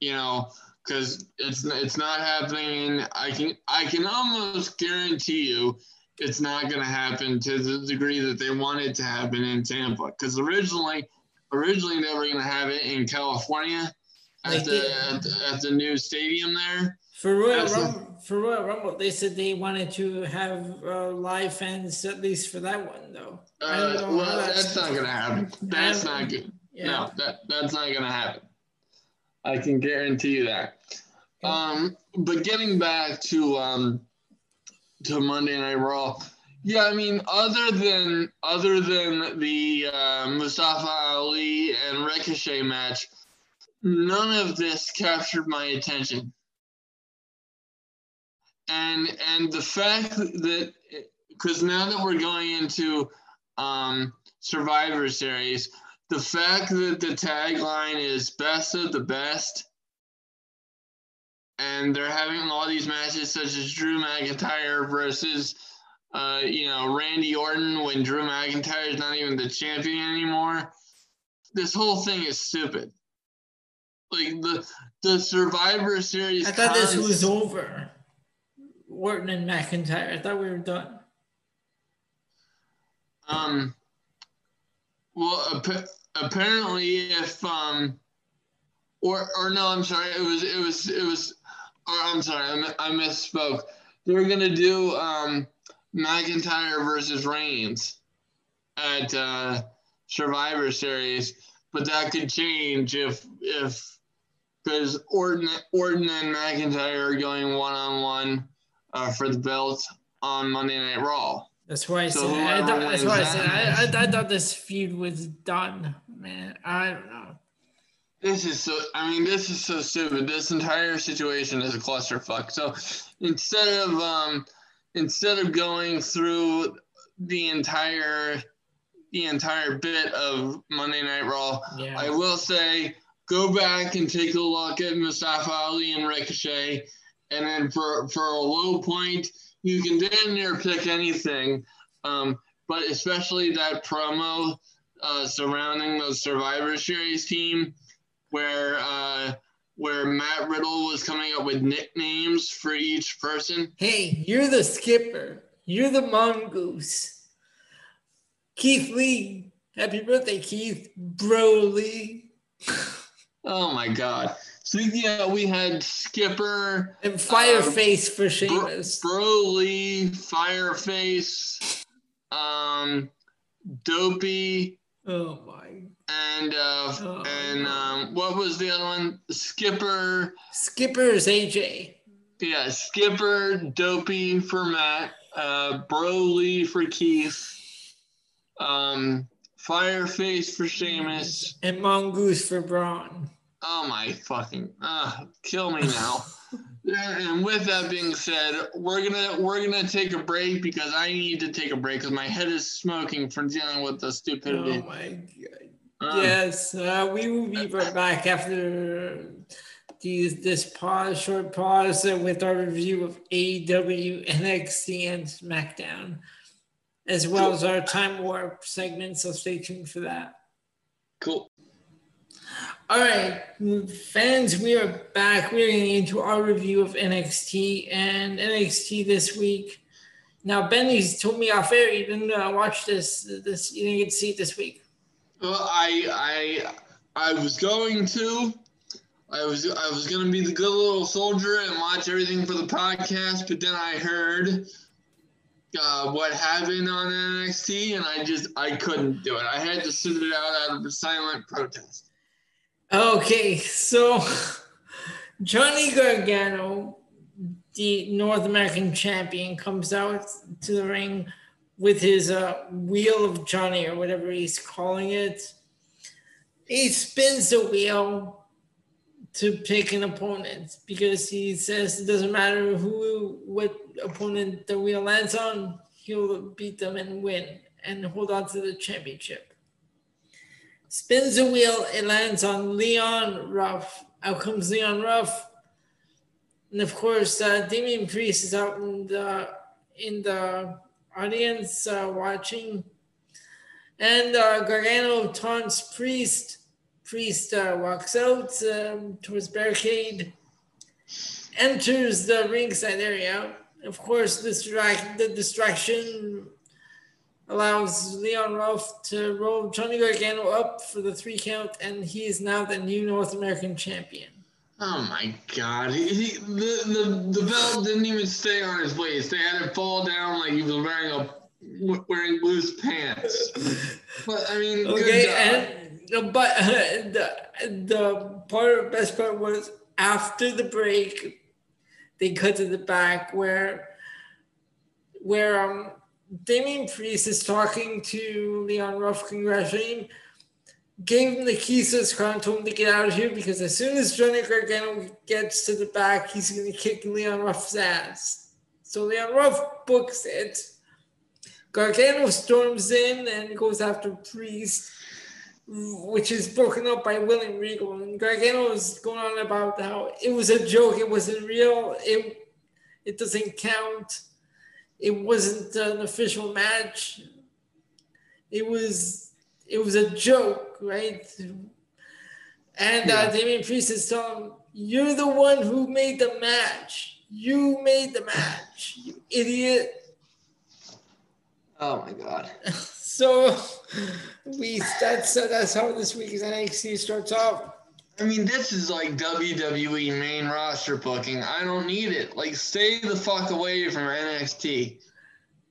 you know, because it's it's not happening. I can I can almost guarantee you it's not going to happen to the degree that they wanted to happen in Tampa. Because originally, originally they were going to have it in California at the, at the, at the new stadium there. For Royal Rumble, for Royal Rumble, they said they wanted to have uh, live fans at least for that one, though. Uh, well, that's, that's not going to happen. That's not good. Yeah. No, that that's not going to happen. I can guarantee you that. Um, but getting back to um, to Monday Night Raw, yeah, I mean, other than other than the uh, Mustafa Ali and Ricochet match, none of this captured my attention. And and the fact that because now that we're going into um, Survivor Series, the fact that the tagline is "Best of the Best." And they're having all these matches, such as Drew McIntyre versus uh, you know, Randy Orton when Drew McIntyre is not even the champion anymore. This whole thing is stupid. Like the the Survivor Series. I thought this was over. Orton and McIntyre. I thought we were done. Um. Well, apparently, if um, or or no, I'm sorry. It was it was it was. Or I'm sorry. I, I misspoke. They're gonna do um McIntyre versus Reigns at uh, Survivor Series, but that could change if if because Orton Orton and McIntyre are going one on one for the belt on Monday Night Raw. That's why I so said. I thought, that's why I said. I, I, I thought this feud was done, man. I don't know. This is so. I mean, this is so stupid. This entire situation is a clusterfuck. So instead of um instead of going through the entire the entire bit of Monday Night Raw, yeah. I will say go back and take a look at Mustafa Ali and Ricochet, and then for for a low point, you can damn near pick anything, um, but especially that promo uh, surrounding the Survivor Series team, where. Uh, where Matt Riddle was coming up with nicknames for each person. Hey, you're the skipper. You're the mongoose. Keith Lee. Happy birthday, Keith. Broly. oh my God. So yeah, we had Skipper and Fireface um, for Sheamus. Bro- Broly, Fireface, um, Dopey. Oh my and uh, oh, and um, what was the other one? Skipper. Skipper's AJ. Yeah, Skipper, Dopey for Matt, uh, Broly for Keith, um, Fireface for Sheamus, and Mongoose for Braun. Oh my fucking! Uh, kill me now. and with that being said, we're gonna we're gonna take a break because I need to take a break because my head is smoking from dealing with the stupidity. Oh my god! Um, yes, uh, we will be right back after these, this pause, short pause uh, with our review of AEW, NXT, and SmackDown, as well as our Time Warp segment. So stay tuned for that. Cool. All right, fans, we are back. We're getting into our review of NXT and NXT this week. Now, Benny's told me off air you didn't uh, watch this. This you didn't get to see it this week. Well, I I I was going to. I was I was gonna be the good little soldier and watch everything for the podcast, but then I heard uh, what happened on NXT, and I just I couldn't do it. I had to sit it out out of silent protest. Okay, so Johnny Gargano, the North American champion, comes out to the ring with his uh, wheel of Johnny or whatever he's calling it. He spins the wheel to pick an opponent because he says it doesn't matter who what opponent the wheel lands on, he'll beat them and win and hold on to the championship. Spins the wheel, it lands on Leon Ruff. Out comes Leon Ruff. And of course, uh, Damian Priest is out in the in the audience uh, watching. And uh, Gargano taunts Priest. Priest uh, walks out um, towards barricade, enters the ringside area. Of course, this distract, the distraction allows Leon Ruff to roll Johnny Gargano up for the three count, and he is now the new North American champion. Oh my God! He, he, the, the the belt didn't even stay on his waist. They had it fall down like he was wearing a wearing loose pants. But I mean, okay, and but uh, the the part best part was after the break, they cut to the back where where um Damian Priest is talking to Leon Ruff, congratulating, gave him the keys to his car and told him to get out of here because as soon as Johnny Gargano gets to the back, he's going to kick Leon Ruff's ass. So Leon Ruff books it. Gargano storms in and goes after Priest, which is broken up by William Regal. And Gargano is going on about how it was a joke, it wasn't real, it, it doesn't count it wasn't an official match. It was it was a joke, right? And uh, yeah. uh, Damian Priest is telling him, "You're the one who made the match. You made the match, you idiot." Oh my god. so we that's uh, that's how this week's NXT starts off. I mean, this is like WWE main roster booking. I don't need it. Like, stay the fuck away from NXT.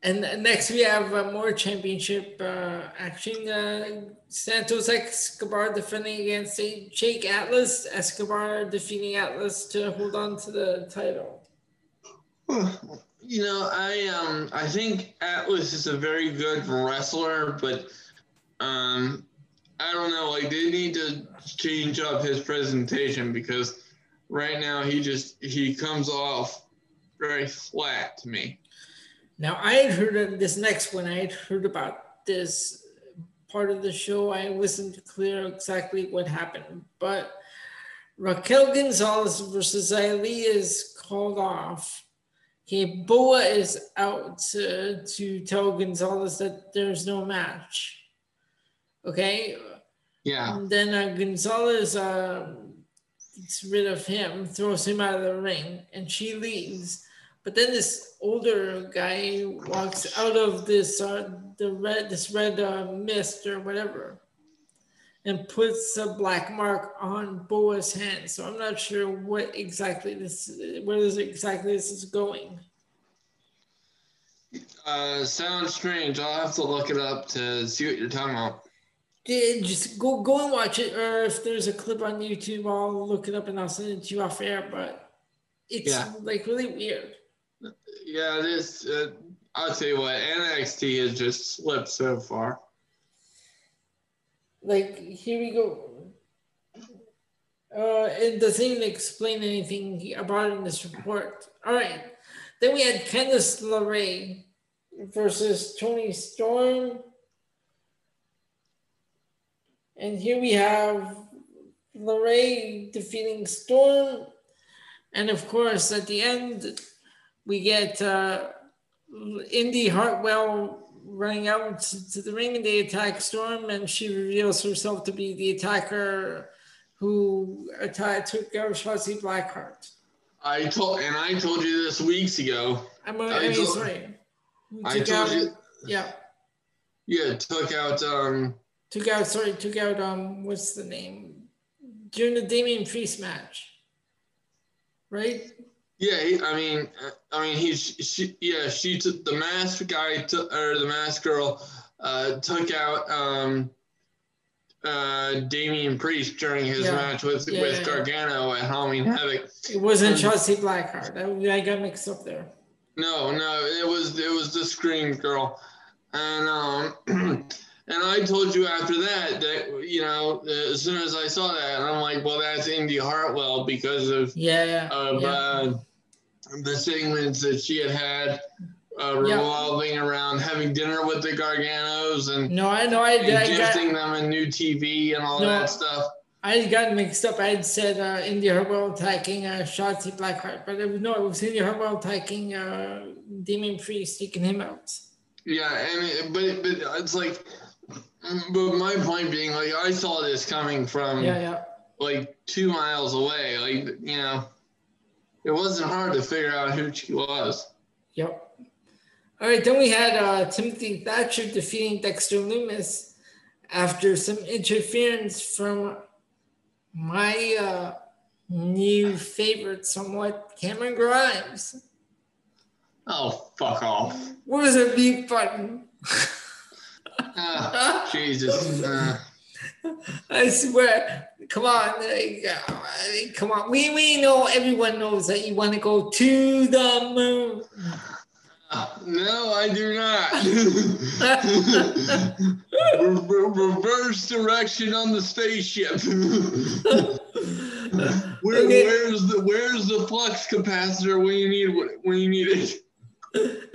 And next we have uh, more championship uh, action. Uh, Santos Escobar defending against Jake Atlas. Escobar defeating Atlas to hold on to the title. You know, I um I think Atlas is a very good wrestler, but um I don't know, like they need to change up his presentation because right now he just he comes off very flat to me. Now I had heard of this next one. I had heard about this part of the show. I wasn't clear exactly what happened, but Raquel Gonzalez versus Ali is called off. Okay, Boa is out to, to tell Gonzalez that there's no match. Okay. Yeah. And then uh, Gonzalez uh, gets rid of him, throws him out of the ring, and she leaves. But then this older guy walks out of this uh, the red this red uh, mist or whatever, and puts a black mark on Boa's hand. So I'm not sure what exactly this where this exactly this is going. Uh, sounds strange. I'll have to look it up to see what you're talking about. Yeah, just go go and watch it, or if there's a clip on YouTube, I'll look it up and I'll send it to you off air. But it's yeah. like really weird. Yeah, this. Uh, I'll tell you what, NXT has just slipped so far. Like here we go. Uh, it doesn't even explain anything about it in this report. All right, then we had Candice LeRae versus Toni Storm, and here we have LeRae defeating Storm, and of course at the end we get uh, Indi Hartwell running out to the ring and they attack Storm, and she reveals herself to be the attacker who attacked, took out Shotzi Blackheart. I told, and I told you this weeks ago. I'm a, I told, sorry. I told out, you. Yeah. Yeah, took out. um Took out. Sorry, took out. Um, what's the name? During the Damian Priest match, right? Yeah, I mean, I mean, he's she, yeah, she took the mask guy took or the mask girl uh, took out um, uh, Damian Priest during his yeah. match with yeah, with yeah, Gargano at Halloween Havoc. It wasn't Chelsea Blackheart. I, I got mixed up there. No, no, it was it was the Scream girl, and um, and I told you after that that you know as soon as I saw that, I'm like, well, that's Indi Hartwell because of yeah, of. Uh, the segments that she had had uh, revolving yep. around having dinner with the Garganos and no, I know I, I gifting got, them a new TV and all no, that stuff. I got mixed up. I had said uh, Indi Hartwell attacking uh, Shotzi Blackheart, but it was, no, it was Indi Hartwell attacking uh, Damian Priest, taking him out. Yeah, and it, but but it's like, but my point being, like, I saw this coming from yeah, yeah. like two miles away, like you know it wasn't hard to figure out who she was. Yep. All right, then we had uh, Timothy Thatcher defeating Dexter Lumis after some interference from my uh, new favorite, somewhat, Cameron Grimes. Oh, fuck off. What was a beep button? oh, Jesus. Uh. I swear. Come on. uh, Come on. We, we know, everyone knows that you want to go to the moon. No, I do not. Re- re- reverse direction on the spaceship. Where, Okay. Where's the Where's the flux capacitor when you need when you need it?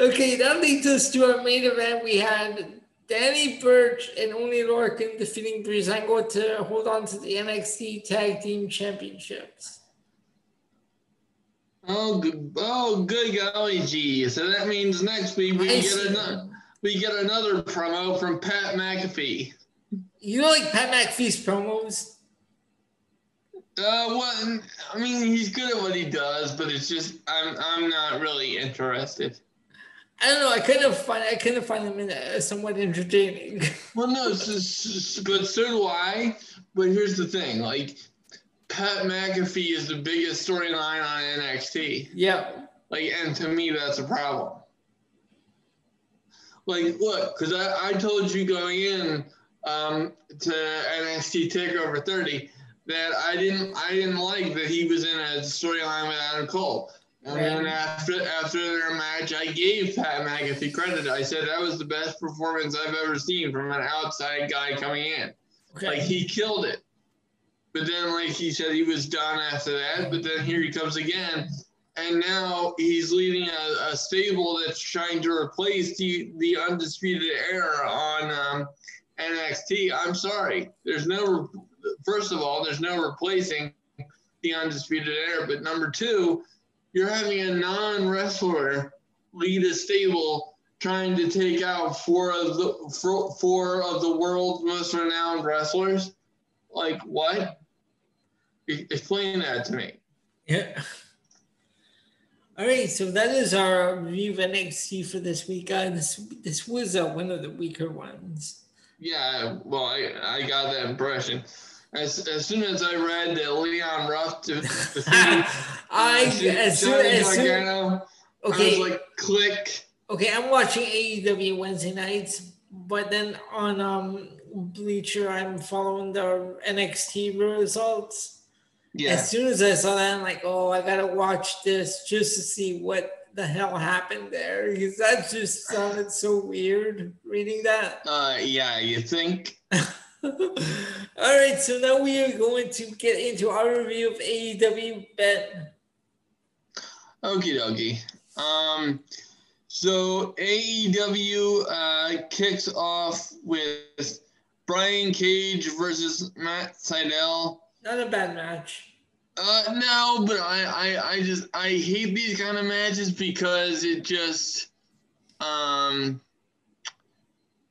Okay, that leads us to our main event. We had Danny Burch and Oney Lorcan defeating Breezango to hold on to the NXT Tag Team Championships. Oh, good, oh, good golly gee! So that means next week we I get another we get another promo from Pat McAfee. You know, like Pat McAfee's promos? Uh, what? I mean, he's good at what he does, but it's just I'm I'm not really interested. I don't know. I kind of find I kind of find them in, uh, somewhat entertaining. Well, no, s- s- but so do I. But here's the thing: like, Pat McAfee is the biggest storyline on NXT. yeah. Like, and to me, that's a problem. Like, look, because I, I told you going in um, to NXT Takeover 30 that I didn't I didn't like that he was in a storyline with Adam Cole. And then after after their match, I gave Pat McAfee credit. I said that was the best performance I've ever seen from an outside guy coming in. Okay. Like he killed it. But then, like he said, he was done after that. But then here he comes again, and now he's leading a, a stable that's trying to replace the the undisputed era on um, NXT. I'm sorry, there's no. First of all, there's no replacing the undisputed era. But number two, you're having a non wrestler lead a stable trying to take out four of the four, four of the world's most renowned wrestlers. Like what? Explain that to me. Yeah. All right, so that is our review of NXT for this week. Uh, this this was uh, one of the weaker ones. Yeah, well, I, I got that impression. As, as soon as I read that Leon Ruff de- defeated I as soon as soon, okay was like, click. okay I'm watching AEW Wednesday nights, but then on um Bleacher I'm following the NXT results. Yeah. As soon as I saw that, I'm like, oh, I gotta watch this just to see what the hell happened there because that just sounded so weird reading that. Uh, yeah, you think? All right, so now we are going to get into our review of AEW Bet. Okie dokie. Um, so AEW uh, kicks off with Brian Cage versus Matt Sydal. Not a bad match. Uh, no, but I, I, I just I hate these kind of matches because it just um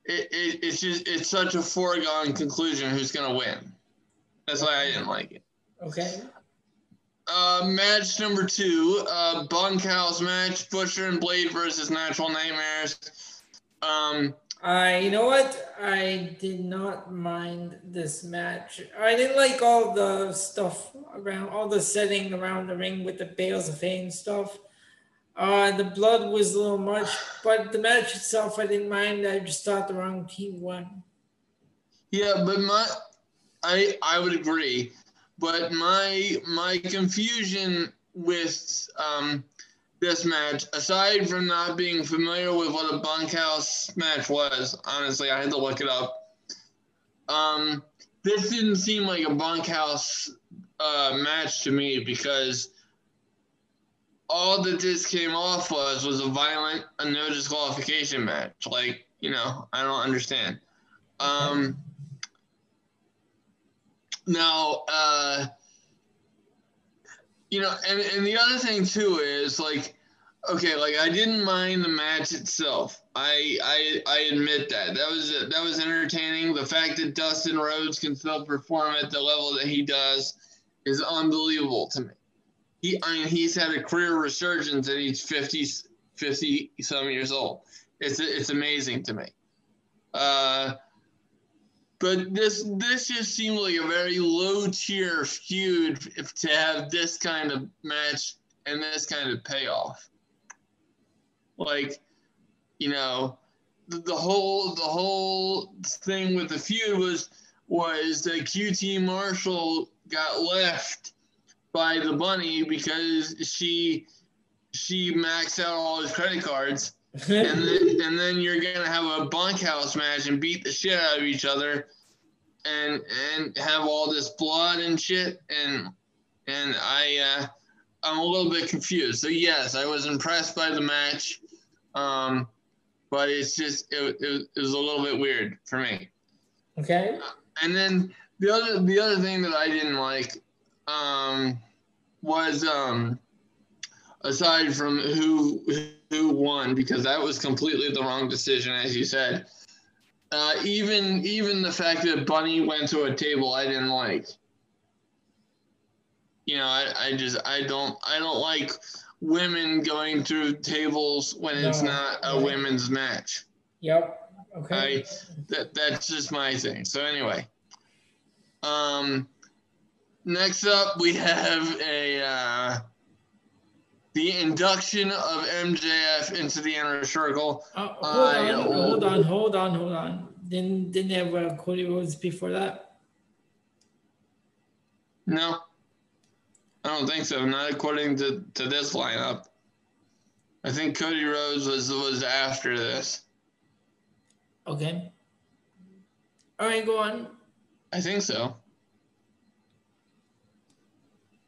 it, it it's just it's such a foregone conclusion who's gonna win. That's why I didn't like it. Okay. Uh, match number two, uh, bunkhouse match, Butcher and Blade versus Natural Nightmares. Um, I, you know what? I did not mind this match. I didn't like all the stuff around, all the setting around the ring with the bales of hay and stuff. Uh, the blood was a little much, but the match itself, I didn't mind. I just thought the wrong team won. yeah, but my, I I would agree, but my my confusion with um this match, aside from not being familiar with what a bunkhouse match was, honestly, I had to look it up. Um, this didn't seem like a bunkhouse uh, match to me because all that this came off was was a violent, a no disqualification match. Like, you know, I don't understand. Um, now, uh, you know, and, and the other thing too is like, okay, like I didn't mind the match itself. I I, I admit that that was that was entertaining. The fact that Dustin Rhodes can still perform at the level that he does is unbelievable to me. He I mean he's had a career resurgence and he's 50 50 some years old. It's it's amazing to me. Uh, but this this just seemed like a very low tier feud if to have this kind of match and this kind of payoff. Like, you know, the, the whole the whole thing with the feud was was that QT Marshall got left by the bunny because she she maxed out all his credit cards. and, then, and then you're gonna have a bunkhouse match and beat the shit out of each other and and have all this blood and shit and and I uh, I'm a little bit confused. So yes, I was impressed by the match, um, but it's just it, it, it was a little bit weird for me. Okay. And then the other the other thing that I didn't like um, was um, aside from who who won because that was completely the wrong decision as you said. Uh, even even the fact that Bunny went to a table I didn't like. You know, I, I just I don't I don't like women going through tables when no, it's not a women's match. Yep. Okay. I, that that's just my thing. So anyway, um, next up we have a uh, the induction of MJF into the inner circle. Uh, hold, on, hold on, hold on, hold on. Didn't didn't have uh, Cody Rhodes before that? No, I don't think so. Not according to, to this lineup. I think Cody Rhodes was was after this. Okay. All right, go on. I think so.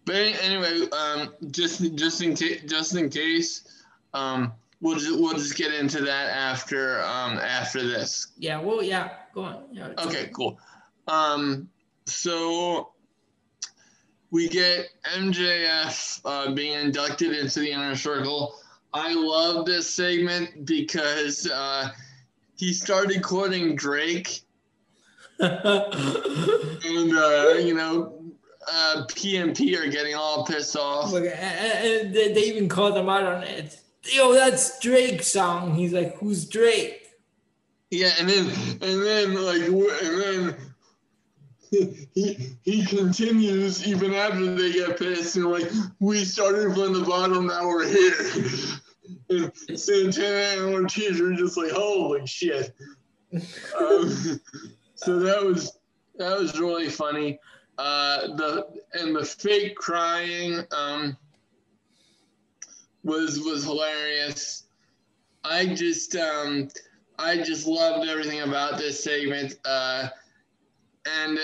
But anyway, um, just just in case, just in case, um, we'll just, we'll just get into that after um, after this. Yeah. Well, yeah. Go on. Yeah. Okay. Cool. Um, so we get MJF uh, being inducted into the inner circle. I love this segment because uh, he started quoting Drake. and, uh, you know, uh, PMP are getting all pissed off. Look, and they even called him out on it. Yo, that's Drake's song. He's like, who's Drake? Yeah, and then, and then, like, and then he, he continues even after they get pissed and like we started from the bottom now we're here and Santana and Ortiz are just like holy shit um, so that was that was really funny uh, the and the fake crying um, was was hilarious I just um, I just loved everything about this segment uh, and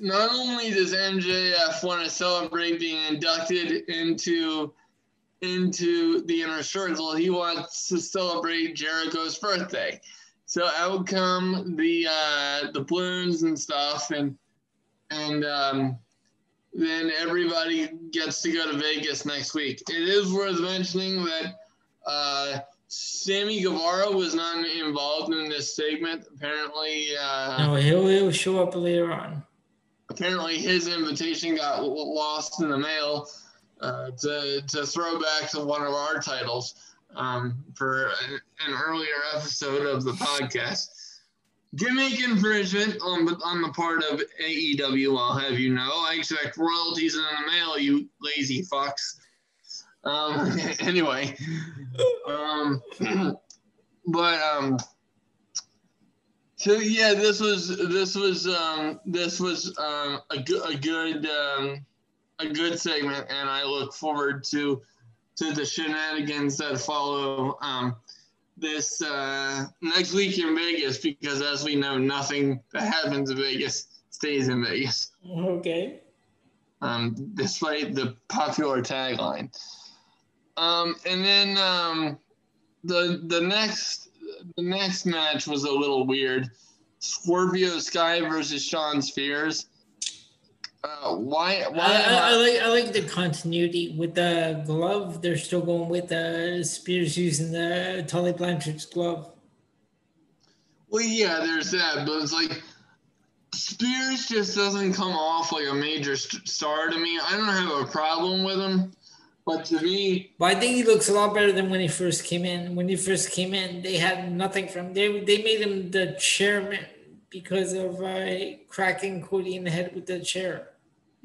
not only does MJF want to celebrate being inducted into into the inner circle, he wants to celebrate Jericho's birthday. So out come the uh, the balloons and stuff, and and um, then everybody gets to go to Vegas next week. It is worth mentioning that uh, Sammy Guevara was not involved in this segment. Apparently, uh, no, he'll, he'll show up later on. Apparently, his invitation got lost in the mail uh, to to throw back to one of our titles um, for an, an earlier episode of the podcast. Gimmick infringement on on the part of AEW. I'll have you know. I expect royalties in the mail, you lazy fucks. Um, anyway, um, but um, so yeah, this was this was um, this was um, a, good a good um, a good segment, and I look forward to to the shenanigans that follow um, this uh, next week in Vegas, because as we know, nothing that happens in Vegas stays in Vegas. Okay. Um, despite the popular tagline. Um, and then um, the the next the next match was a little weird. Scorpio Sky versus Shawn Spears. Uh, why? Why? I, I, I, like I like the continuity with the glove. They're still going with the Spears using the Tully Blanchard's glove. Well, yeah, there's that, but it's like Spears just doesn't come off like a major star to me. I don't have a problem with him. But to me, but I think he looks a lot better than when he first came in. When he first came in, they had nothing from they they made him the chairman because of uh, cracking Cody in the head with the chair.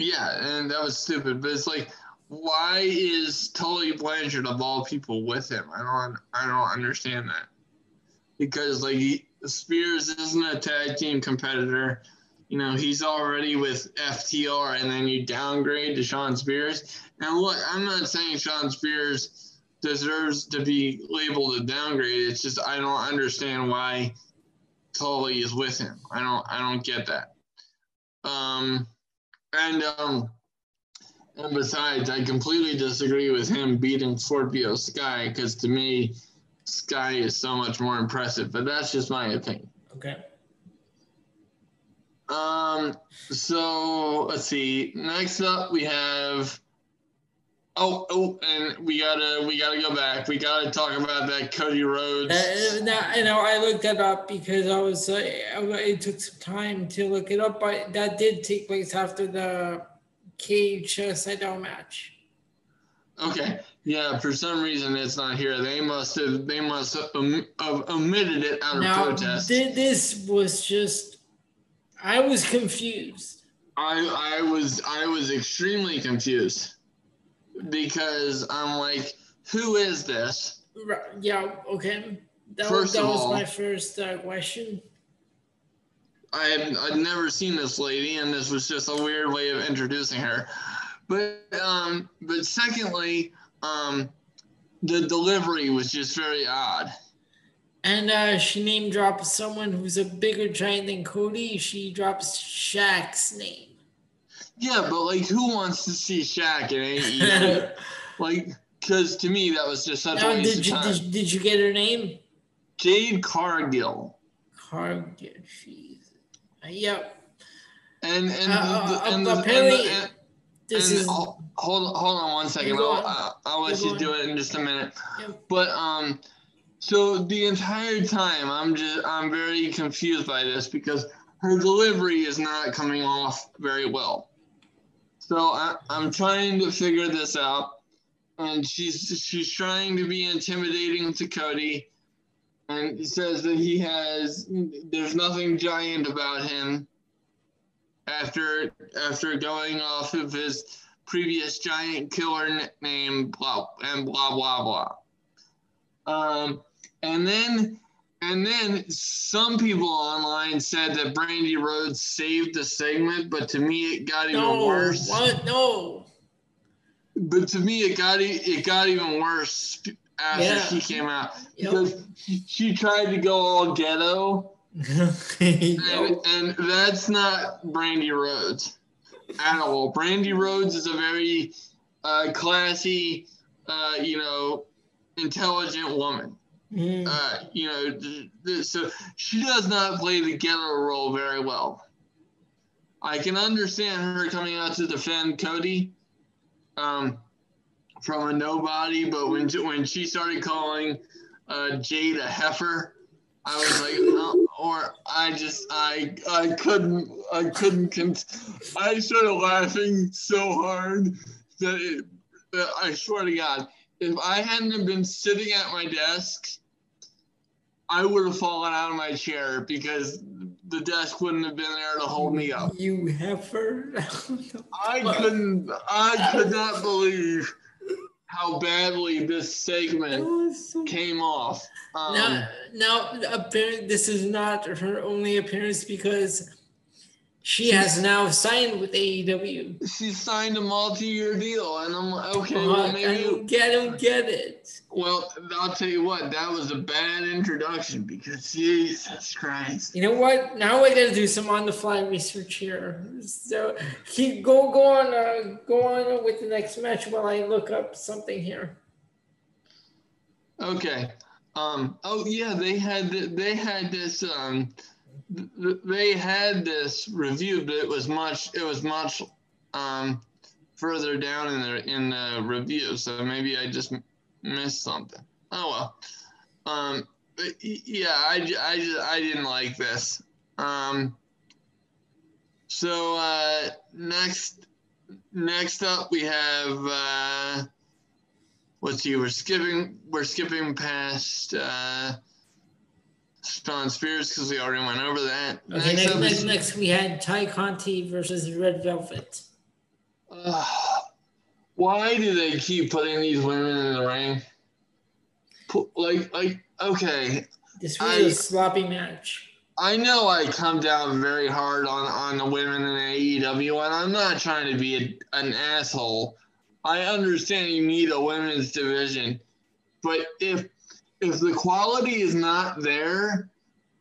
Yeah, and that was stupid. But it's like, why is Tully Blanchard of all people with him? I don't I don't understand that. Because like Spears isn't a tag team competitor. you know, he's already with FTR and then you downgrade to Shawn Spears. And look, I'm not saying Shawn Spears deserves to be labeled a downgrade. It's just I don't understand why Tully is with him. I don't I don't get that. Um and um and besides, I completely disagree with him beating Scorpio Sky because to me, Sky is so much more impressive. But that's just my opinion. Okay. Um. So let's see. Next up, we have. Oh, oh, and we gotta we gotta go back. We gotta talk about that Cody Rhodes. Uh, now, you know, I looked that up because I was. Uh, it took some time to look it up, but that did take place after the cage uh, match. Okay. Yeah. For some reason, it's not here. They must have. They must have, om- have omitted it out of protest. thi- this was just. I was confused. I I was I was extremely confused because I'm like, who is this? Right, yeah. Okay. That, First was, that was all- my first uh, question. I had I'd never seen this lady, and this was just a weird way of introducing her. But um, but secondly, um, the delivery was just very odd. And uh, she name drops someone who's a bigger giant than Cody. She drops Shaq's name. Yeah, but like, who wants to see Shaq in AEW? like, because to me that was just such a Now, waste did of you time. did, did you get her name? Jade Cargill, Cargill. Jeez. Uh, yep. and and Uh, the, uh, and, the, and, apparently- the, and, This and is. hold hold on one second. I'll, on. uh, I'll let You you go do it in just a minute. Yep. But um, so the entire time I'm just I'm very confused by this because her delivery is not coming off very well. So I, I'm trying to figure this out, and she's she's trying to be intimidating to Cody, and he says that he has there's nothing giant about him. After after going off of his previous giant killer nickname, blah and blah blah blah. Um, and then and then some people online said that Brandi Rhodes saved the segment, but to me it got even no. worse. What? No. But to me it got it got even worse after Yeah. she came out Yep. because she, she tried to go all ghetto, and, and that's not Brandi Rhodes at all. Brandi Rhodes is a very uh, classy, uh, you know, intelligent woman. Mm. Uh, you know, th- th- so she does not play the ghetto role very well. I can understand her coming out to defend Cody um, from a nobody, but when when she started calling uh, Jade a heifer, I was like, no, or I just I I couldn't I couldn't con- I started laughing so hard that, it, that I swear to God, if I hadn't been sitting at my desk, I would have fallen out of my chair because the desk wouldn't have been there to hold me up. You heifer. I couldn't I could not believe how badly this segment came off. Um, now, now, apparently, this is not her only appearance because she has now signed with AEW. she signed a multi-year deal, and I'm like, okay, Uh, well I don't get, don't get it. Well, I'll tell you what, that was a bad introduction because Jesus Christ. You know what? Now I gotta do some on the fly research here. So keep go go on uh, go on with the next match while I look up something here. Okay. Um. Oh yeah, they had th- they had this um. Th- th- They had this review, but it was much it was much um further down in the in the review. So maybe I just missed something. Oh well. Um. yeah, I I I didn't like this. Um. So uh, next next up we have. Uh, let's see, we're skipping we're skipping past uh Shawn Spears because we already went over that. Okay, next, up next, next we had Tay Conti versus Red Velvet. Ugh. why do they keep putting these women in the ring? Like like okay, This was I- a sloppy match. I know I come down very hard on, on the women in AEW, and I'm not trying to be a, an asshole. I understand you need a women's division, but if if the quality is not there,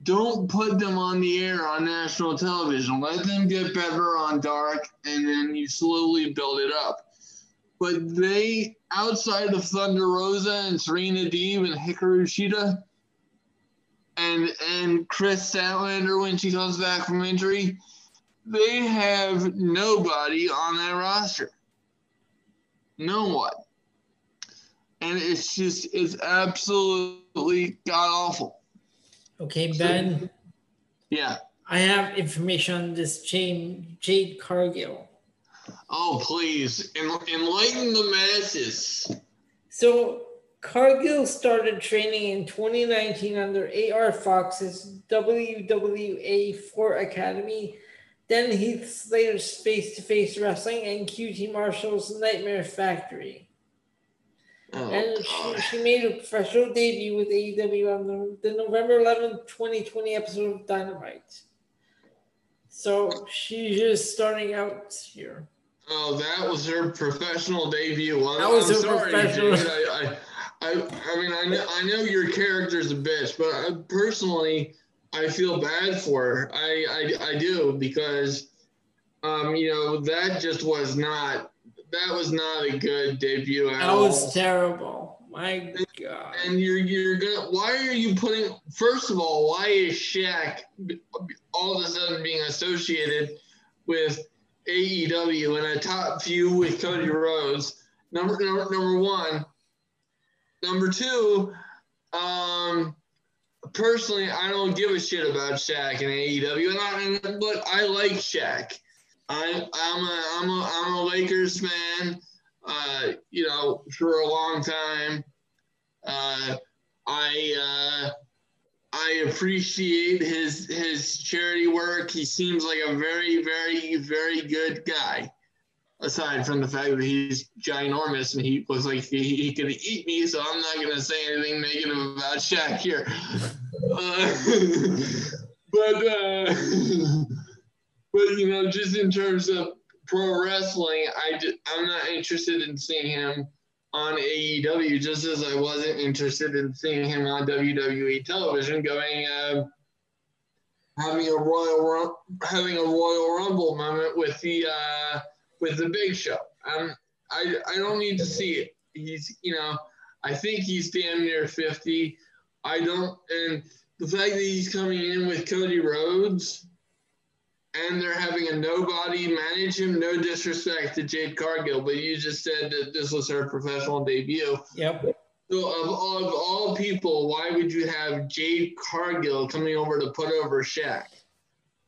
don't put them on the air on national television. Let them get better on dark, and then you slowly build it up. But they, outside of Thunder Rosa and Serena Deeb and Hikaru Shida, and and Kris Statlander when she comes back from injury, they have nobody on that roster. No one. And it's just it's absolutely god awful. Okay, Ben. Yeah. I have information on this Jade, Jade Cargill. Oh, please enlighten the masses. So Cargill started training in 2019 under AR Fox's WWA 4 Academy, then Heath Slater's Face to Face Wrestling, and QT Marshall's Nightmare Factory. Oh, and she, she, made a professional debut with AEW on the, the November 11th, 2020 episode of Dynamite. So she's just starting out here. Oh, that was her professional debut. I'm, that was I'm her sorry, professional. I, I, I, I mean, I know, I know your character's a bitch, but I, personally, I feel bad for her. I, I, I do because, um, you know, that just was not that was not a good debut at that all. was terrible. My God. And you're you're gonna why are you putting first of all, why is Shaq all of a sudden being associated with AEW and a top few with Cody Rhodes? Number number, number one. Number two, um personally I don't give a shit about Shaq and AEW and I but I like Shaq. I, I'm a I'm a I'm a Lakers fan. Uh, you know, for a long time. Uh, I uh, I appreciate his his charity work. He seems like a very very very good guy. Aside from the fact that he's ginormous and he looks like he, he could eat me, so I'm not gonna say anything negative about Shaq here. Uh, but. But you know, just in terms of pro wrestling, I I'm not interested in seeing him on AEW, just as I wasn't interested in seeing him on WWE television, going uh, having a royal having a Royal Rumble moment with the uh, with the Big Show. Um, I I don't need to see it. He's you know I think he's damn near fifty. I don't and the fact that he's coming in with Cody Rhodes and they're having a nobody manage him. No disrespect to Jade Cargill, but you just said that this was her professional debut. Yep. So of all, of all people, why would you have Jade Cargill coming over to put over Shaq?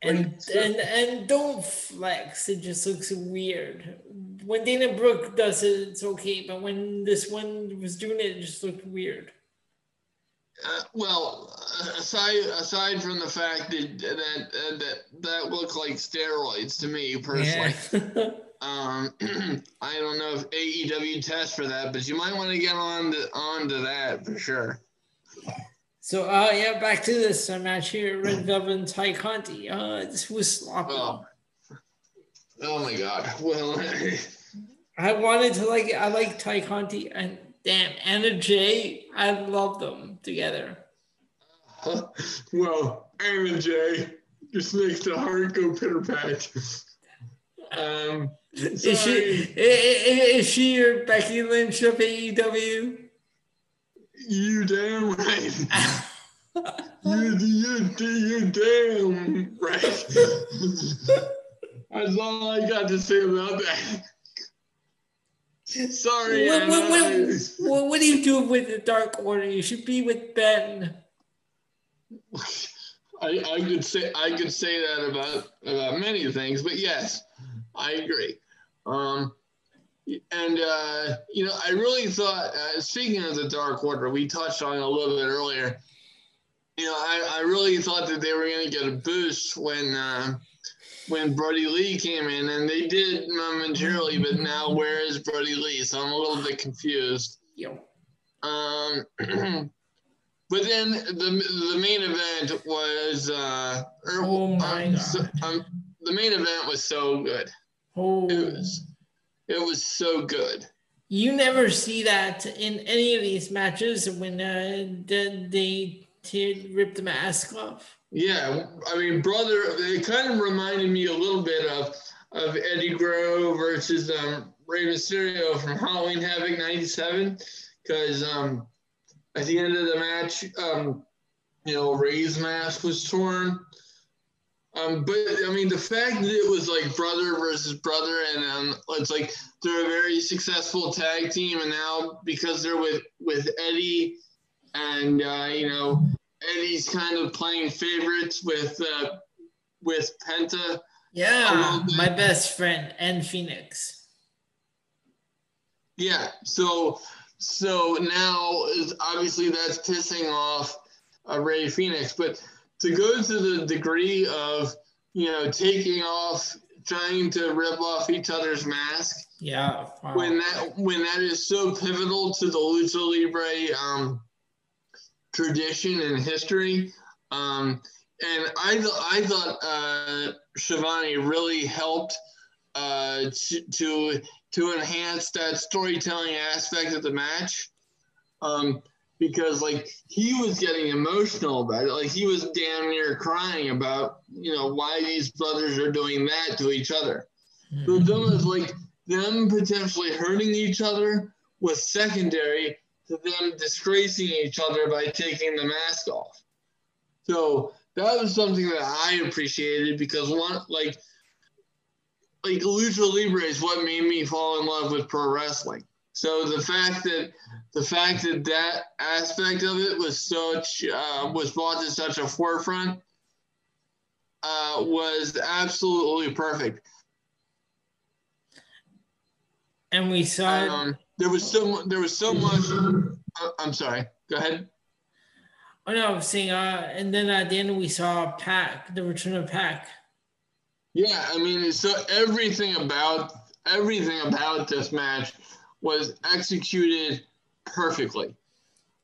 And and and don't flex. It just looks weird. When Dana Brooke does it, it's okay, but when this one was doing it, it just looked weird. Uh, well, aside aside from the fact that that uh, that that looked like steroids to me personally. Yeah. um, I don't know if AEW tests for that, but you might want to get on to on to that for sure. So uh yeah, back to this uh, match here, Red Velvet and Tay Conti. Uh this was sloppy. Oh. oh my god. Well I wanted to like I like Tay Conti and damn Anna Jay, I love them together. well, Anna Jay just makes the heart go pitter pat. Um, is she is she your Becky Lynch of AEW? You damn right. you you you damn right. That's all I got to say about that. Sorry. What, what, what, what, do you do with the Dark Order? You should be with Ben. I, I could say I could say that about about many things, but yes, I agree. Um, and uh, you know, I really thought. Uh, speaking of the Dark Order, we touched on it a little bit earlier. You know, I, I really thought that they were going to get a boost when uh, when Brodie Lee came in, and they did momentarily, but now where is Brodie Lee? So I'm a little bit confused. Yep. Um, but then the the main event was uh, er, oh my um, god. So, um, the main event was so good. Oh. It was it was so good. You never see that in any of these matches when uh, they, they rip the mask off. Yeah, I mean, brother, it kind of reminded me a little bit of of Eddie Guerrero versus um, Rey Mysterio from Halloween Havoc '97, because um, at the end of the match, um, you know, Rey's mask was torn. Um, but I mean, the fact that it was like brother versus brother, and um, it's like they're a very successful tag team, and now because they're with with Eddie, and uh, you know, Eddie's kind of playing favorites with uh, with Penta. Yeah, my best friend and Fenix. Yeah, so so now is obviously that's pissing off uh, Rey Fenix, but to go to the degree of you know taking off, trying to rip off each other's mask. Yeah. Wow. When that when that is so pivotal to the lucha libre um, tradition and history, um, and I I thought uh, Schiavone really helped uh, to, to to enhance that storytelling aspect of the match. Um, because like he was getting emotional about it. Like he was damn near crying about, you know, why these brothers are doing that to each other. Mm-hmm. So them is like them potentially hurting each other was secondary to them disgracing each other by taking the mask off. So that was something that I appreciated because one like like lucha libre is what made me fall in love with pro wrestling. So the fact that the fact that that aspect of it was such uh, was brought to such a forefront uh, was absolutely perfect. And we saw um, there was so there was so much. Uh, I'm sorry. Go ahead. Oh no, I'm saying. Uh, and then at the end we saw Pac, the return of Pac. Yeah, I mean, so everything about everything about this match was executed perfectly.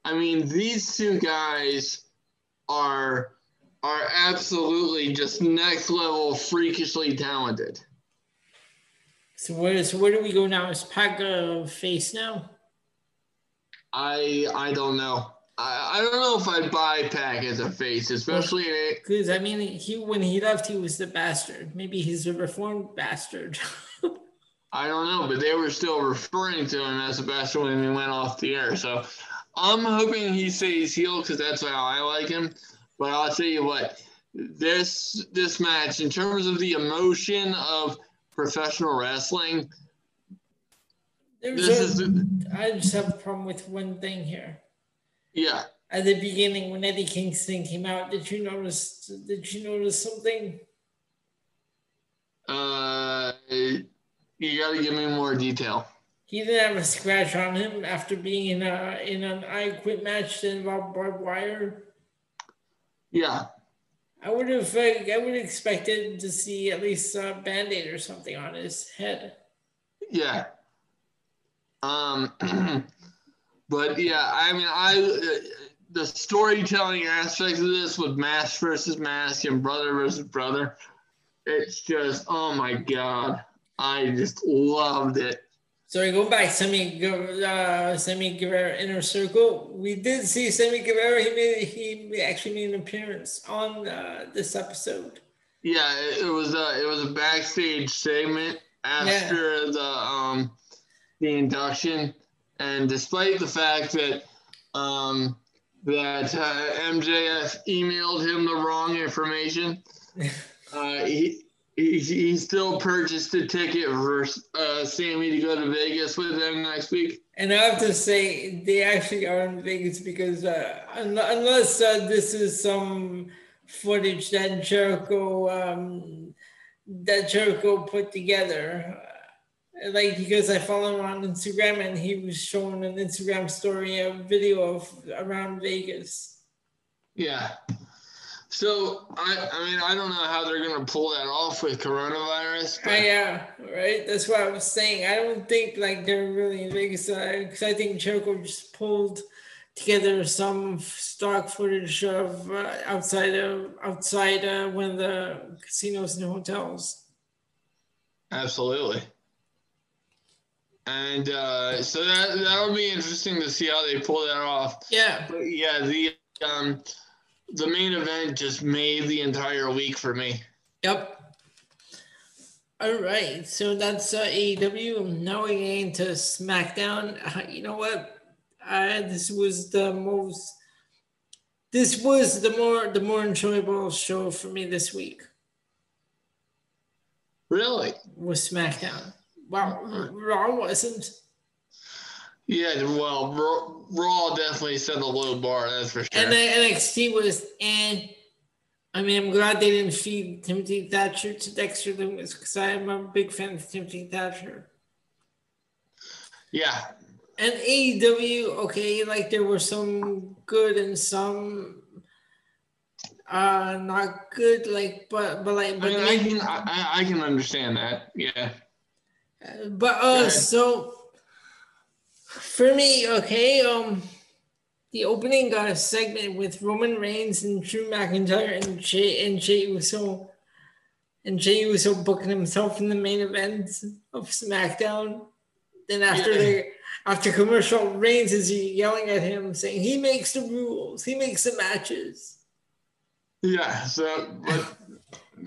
I mean, these two guys are are absolutely just next level freakishly talented. So where so where do we go now? Is Pac a face now? I I don't know. I, I don't know if I'd buy Pac as a face, especially because I mean he when he left he was the bastard. Maybe he's a reformed bastard. I don't know, but they were still referring to him as a bastard when he went off the air. So I'm hoping he stays heel because that's how I like him. But I'll tell you what, this this match, in terms of the emotion of professional wrestling, There's this a, is. I just have a problem with one thing here. Yeah. At the beginning, when Eddie Kingston came out, did you notice? Did you notice something? Uh, you got to give me more detail. He didn't have a scratch on him after being in a in an I Quit match that involved barbed wire. Yeah. I would have I would have expected to see at least a band-aid or something on his head. Yeah. Um But yeah, I mean, I the storytelling aspect of this with mask versus mask and brother versus brother, it's just oh my god, I just loved it. So go back, Sammy, uh, Sammy Guevara inner circle. We did see Sammy Guevara. He made he actually made an appearance on uh, this episode. Yeah, it was a it was a backstage segment after yeah. the um the induction and despite the fact that um, that uh, MJF emailed him the wrong information, uh, he, he, he still purchased a ticket for uh, Sammy to go to Vegas with them next week. And I have to say, they actually are in Vegas because uh, unless uh, this is some footage that Jericho um, that Jericho put together like because I follow him on Instagram and he was showing an Instagram story, a video of around Vegas. Yeah. So I, I mean, I don't know how they're gonna pull that off with coronavirus. But... Uh, yeah, right. That's what I was saying. I don't think like they're really in Vegas because uh, I think Jericho just pulled together some stock footage of uh, outside of outside uh, one of the casinos and hotels. Absolutely. And uh, so that that'll be interesting to see how they pull that off. Yeah. But yeah, the um, the main event just made the entire week for me. Yep. All right, so that's uh, AEW. Now we get into SmackDown. Uh, you know what? Uh, this was the most. This was the more the more enjoyable show for me this week. Really? Was SmackDown? Wow, Raw wasn't. Yeah, well, Raw, definitely set a low bar. That's for sure. And then NXT was, and eh. I mean, I'm glad they didn't feed Timothy Thatcher to Dexter Lumis because I'm a big fan of Timothy Thatcher. Yeah. And AEW, okay, like there were some good and some uh not good, like but but like but I, mean, I can I, I can understand that. Yeah. But uh, so for me, okay, um, the opening got a segment with Roman Reigns and Drew McIntyre and Jay and Jey Uso, and Jey Uso booking himself in the main event of SmackDown. Then after yeah. the after commercial, Reigns is yelling at him, saying he makes the rules, he makes the matches. Yeah. So, but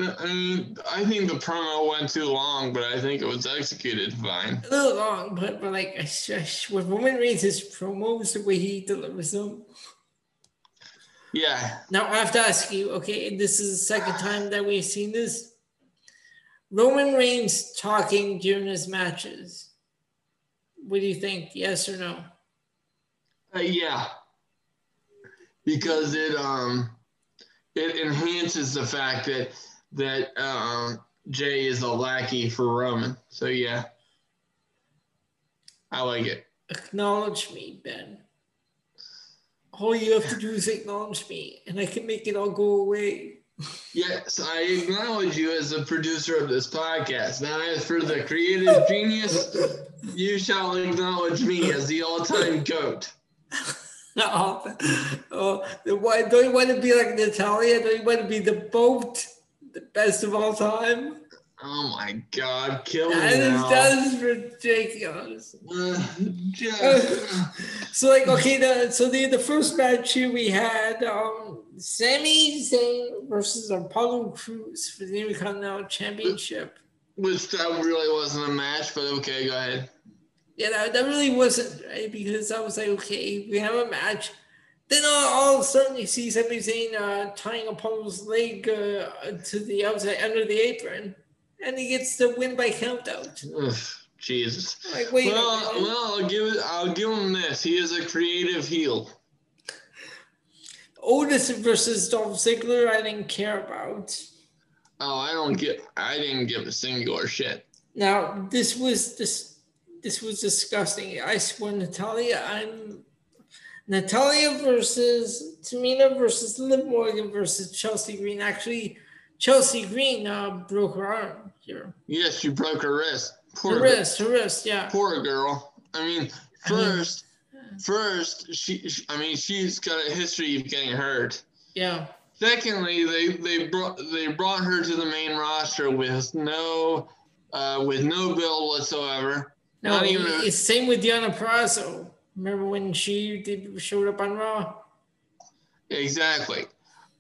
I I think the promo went too long, but I think it was executed fine. A little long, but, but like when Roman Reigns his promos, the way he delivers them. Yeah. Now I have to ask you, okay, this is the second time that we've seen this. Roman Reigns talking during his matches. What do you think? Yes or no? Uh, yeah. Because it um it enhances the fact that that um, Jey is a lackey for Roman. So yeah, I like it. Acknowledge me, Ben. All you have to do is acknowledge me, and I can make it all go away. Yes, I acknowledge you as the producer of this podcast. Now, as for the creative genius, you shall acknowledge me as the all-time goat. oh, oh, don't you want to be like Natalya? Don't you want to be the boat? The best of all time. Oh my God, kill me that now. Is, that is ridiculous. so like, okay, the, so the the first match here we had um Sami Zayn versus Apollo Crews for the Intercontinental Championship. Which that really wasn't a match, but okay, go ahead. Yeah, that, that really wasn't right because I was like, okay, we have a match then all, all of a sudden you see Sami Zayn uh, tying Apollo's leg uh, to the outside under the apron, and he gets the win by countout. Ugh, Jesus. Like, wait. Well, well, I'll give I'll give him this. He is a creative heel. Otis versus Dolph Ziggler, I didn't care about. Oh, I don't get. I didn't give a singular shit. Now this was this this was disgusting. I swear, Natalya, I'm Natalya versus Tamina versus Liv Morgan versus Chelsea Green. Actually, Chelsea Green uh, broke her arm here. Yes, she broke her wrist. Poor her wrist, her wrist, yeah. Poor girl. I mean, first, I mean, first, she, I mean, she's got a history of getting hurt. Yeah. Secondly, they they brought they brought her to the main roster with no uh, with no build whatsoever. No, Not even a, it's same with Deonna Purrazzo. Remember when she did showed up on Raw? Exactly.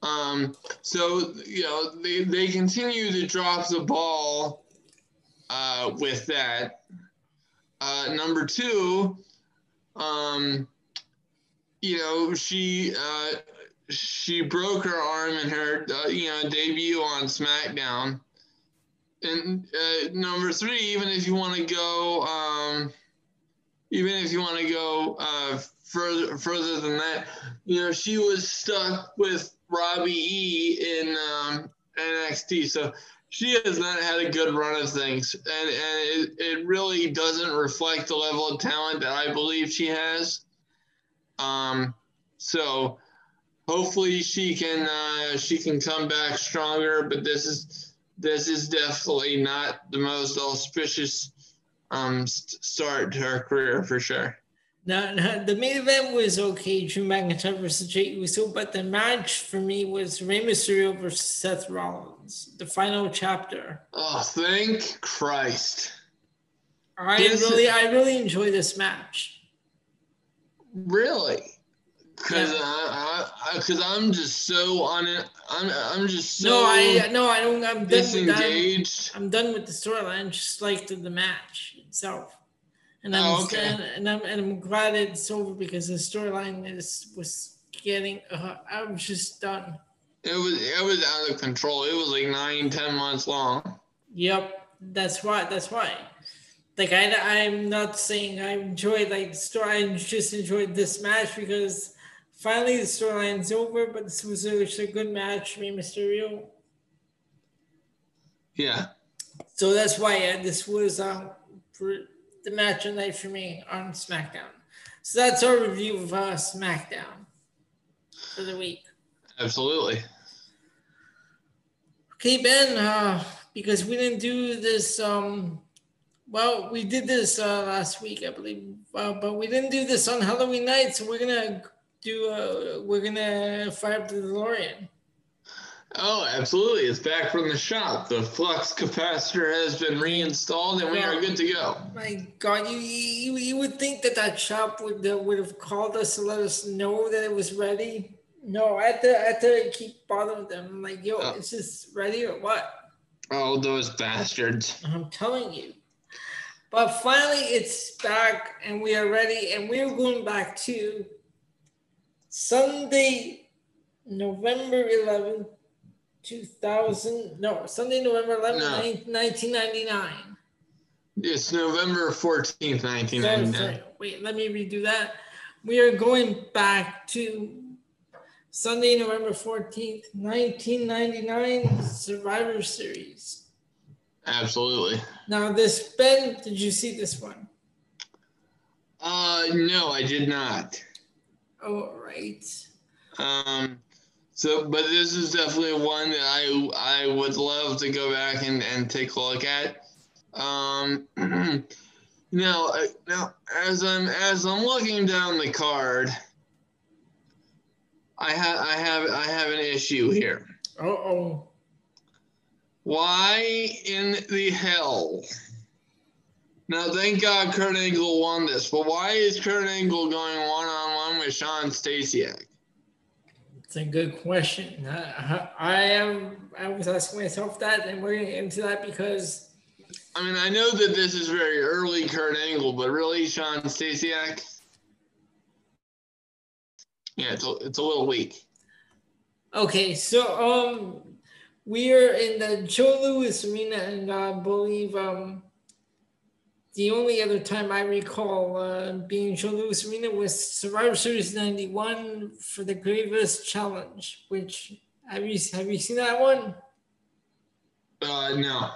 Um, so you know they, they continue to drop the ball uh, with that. Uh, number two, um, you know she uh, she broke her arm in her uh, you know debut on SmackDown. And uh, number three, even if you want to go um, even if you want to go uh, further further than that, you know, she was stuck with Robbie E in um, NXT, so she has not had a good run of things, and and it, it really doesn't reflect the level of talent that I believe she has. Um, so hopefully she can uh, she can come back stronger, but this is this is definitely not the most auspicious um, start to her career for sure. No, no, the main event was okay, Drew McIntyre versus Jey Uso, but the match for me was Rey Mysterio versus Seth Rollins, the final chapter. Oh, thank Christ! I this really, is... I really enjoyed this match. Really? Because yeah. I, because I'm just so on it. I'm, I'm just so. No, I, no, I don't. I'm disengaged. Done I'm, I'm done with the storyline. Just like the, the match itself and I'm oh, okay. and, I'm and I'm glad it's over because the storyline is was getting. Uh, I was just done. It was it was out of control. It was like nine, ten months long. Yep, that's why. That's why. Like I, I'm not saying I enjoyed like the story. I just enjoyed this match because finally the storyline's over. But this was a, a good match, Rey Mysterio. Yeah. So that's why uh, this was um, the match of the night for me on SmackDown. So that's our review of uh, SmackDown for the week. Absolutely. Okay, Ben, uh, because we didn't do this, um, well, we did this uh, last week, I believe, uh, but we didn't do this on Halloween night, so we're gonna do, uh, we're gonna fire up the DeLorean. Oh, absolutely. It's back from the shop. The flux capacitor has been reinstalled and we are good to go. My God, you you, you would think that that shop would uh, would have called us to let us know that it was ready. No, I had to, I had to keep bothering them. I'm like, yo, oh. is this ready or what? Oh, those bastards. I'm telling you. But finally, it's back and we are ready. And we're going back to Sunday, November 11th, 2000, no, Sunday, November 11th, no. 1999. It's November 14th, 1999. Wait, let me redo that. We are going back to Sunday, November 14th, 1999 Survivor Series. Absolutely. Now, this, Ben, did you see this one? Uh, no, I did not. All right. Um, so, but this is definitely one that I I would love to go back and, and take a look at. Um, now, uh, now as I'm as I'm looking down the card, I have I have I have an issue here. Uh oh. Why in the hell? Now, thank God Kurt Angle won this, but why is Kurt Angle going one on one with Shawn Stasiak? It's a good question. I, I am. I was asking myself that, and we're into that because. I mean, I know that this is very early Kurt Angle, but really, Shawn Stasiak. Yeah, it's a, it's a little weak. Okay, so um, we are in the Joe Louis Arena, and I believe um, the only other time I recall uh, being Joe Louis Arena was Survivor Series '91 for the Gravest Challenge. Which have you have you seen that one? Uh, no.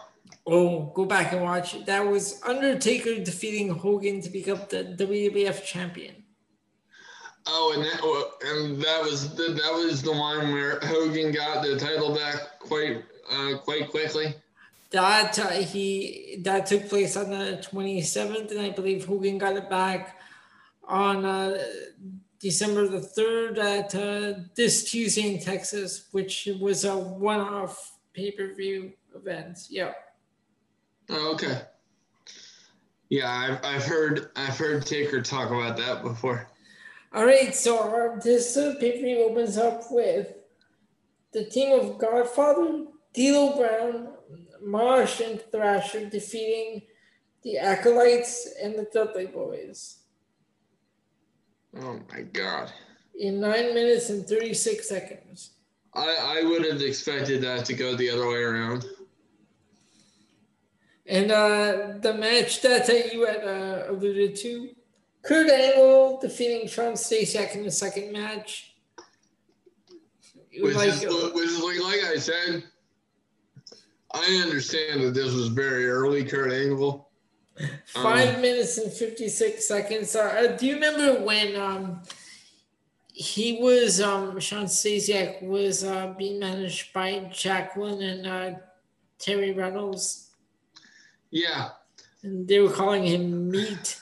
Oh, go back and watch it. That was Undertaker defeating Hogan to become the WWF champion. Oh, and that and that was the, that was the one where Hogan got the title back quite uh, quite quickly that uh, he that took place on the 27th and i believe hogan got it back on uh, december the 3rd at uh, this tuesday in texas which was a one-off pay-per-view event. Yeah. Oh, okay. Yeah I've, I've heard i've heard taker talk about that before. All right so this uh, pay-per-view opens up with the team of godfather D'Lo Brown, Mosh and Thrasher defeating the Acolytes and the Dudley Boys. Oh my God. In nine minutes and 36 seconds. I, I would have expected that to go the other way around. And uh, the match that you had uh, alluded to, Kurt Angle defeating Shawn Stasiak in the second match. Which, like, is, which is like, like I said, I understand that this was very early, Kurt Angle. Five um, minutes and 56 seconds. Uh, do you remember when um, he was, um, Shawn Stasiak was uh, being managed by Jacqueline and uh, Terri Runnels? Yeah. And they were calling him Meat.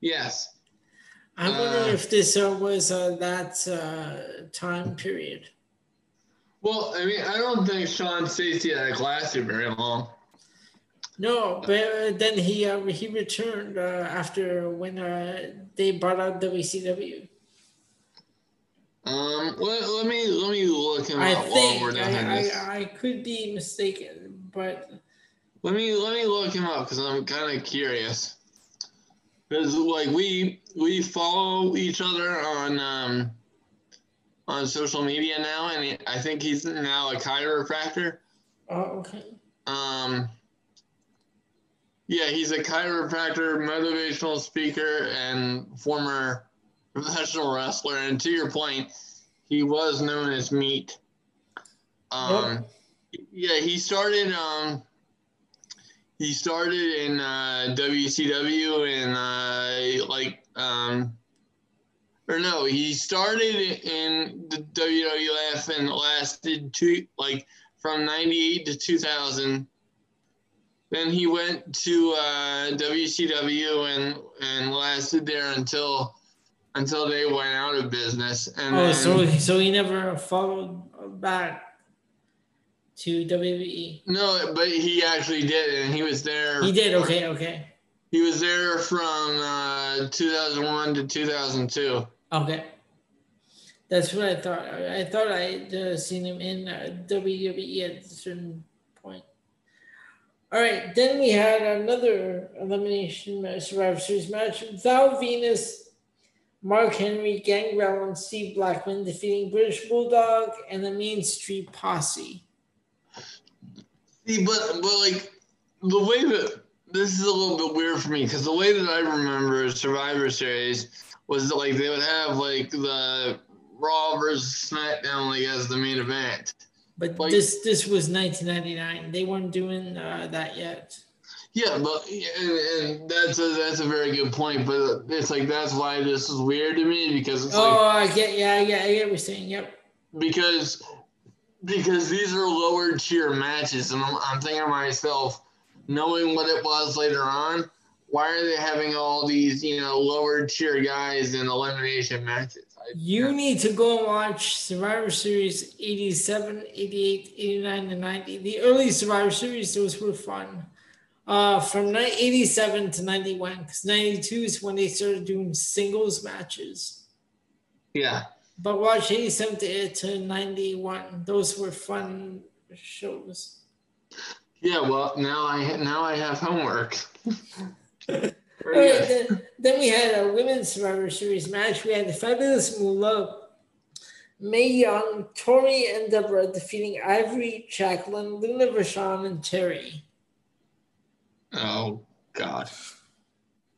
Yes. I wonder Uh, if this uh, was uh, that uh, time period. Well, I mean, I don't think Shawn Stasiak lasted very long. No, but uh, then he uh, he returned uh, after when uh, they brought out the WCW. Um, let, let me let me look him I up while we're think doing I, this. I, I could be mistaken, but Let me let me look him up because I'm kind of curious. Because like we we follow each other on um on social media now, and he- I think he's now a chiropractor. oh, okay. Um, yeah, he's a chiropractor, motivational speaker, and former professional wrestler. And to your point, he was known as Meat. Um, yeah, he started. Um, he started in uh, WCW and uh, like um, or no, he started in the WWF and lasted two like from 98 to 2000 then he went to uh, WCW and and lasted there until until they went out of business and Oh, then, so so he never followed back to. WWE. no but he actually did and he was there He did. Okay, okay, he was there from uh, 2001 to 2002 okay. That's what I thought. I, thought I had uh, seen him in uh, WWE at a certain point. All right, then we had another elimination Survivor Series match. Val Venis, Mark Henry, Gangrel, and Steve Blackman defeating British Bulldog and the Main Street Posse. See, but but like the way that this is a little bit weird for me because the way that I remember Survivor Series was like they would have like the Raw versus SmackDown like as the main event. But Like- this this was 1999. They weren't doing uh, that yet. Yeah, but and, and that's a, that's a very good point. But it's like that's why this is weird to me because it's Oh, like I get yeah, yeah, I get what you're saying. Yep. because because these are lower tier matches, and I'm, I'm thinking to myself, knowing what it was later on, why are they having all these you know lower tier guys in elimination matches? I, You need to go and watch Survivor Series 87, 88, 89, and 90. The early Survivor Series, those were fun. Uh, from 87 to 91, because 92 is when they started doing singles matches. yeah, But watch 87 to, to 91. Those were fun shows. yeah. Well, now I now I have homework. Right, then, then we had a women's Survivor Series match. We had the Fabulous Moolah, Mae Young, Tori, and Debra defeating Ivory, Jacqueline, Luna Vachon, and Terri. Oh God,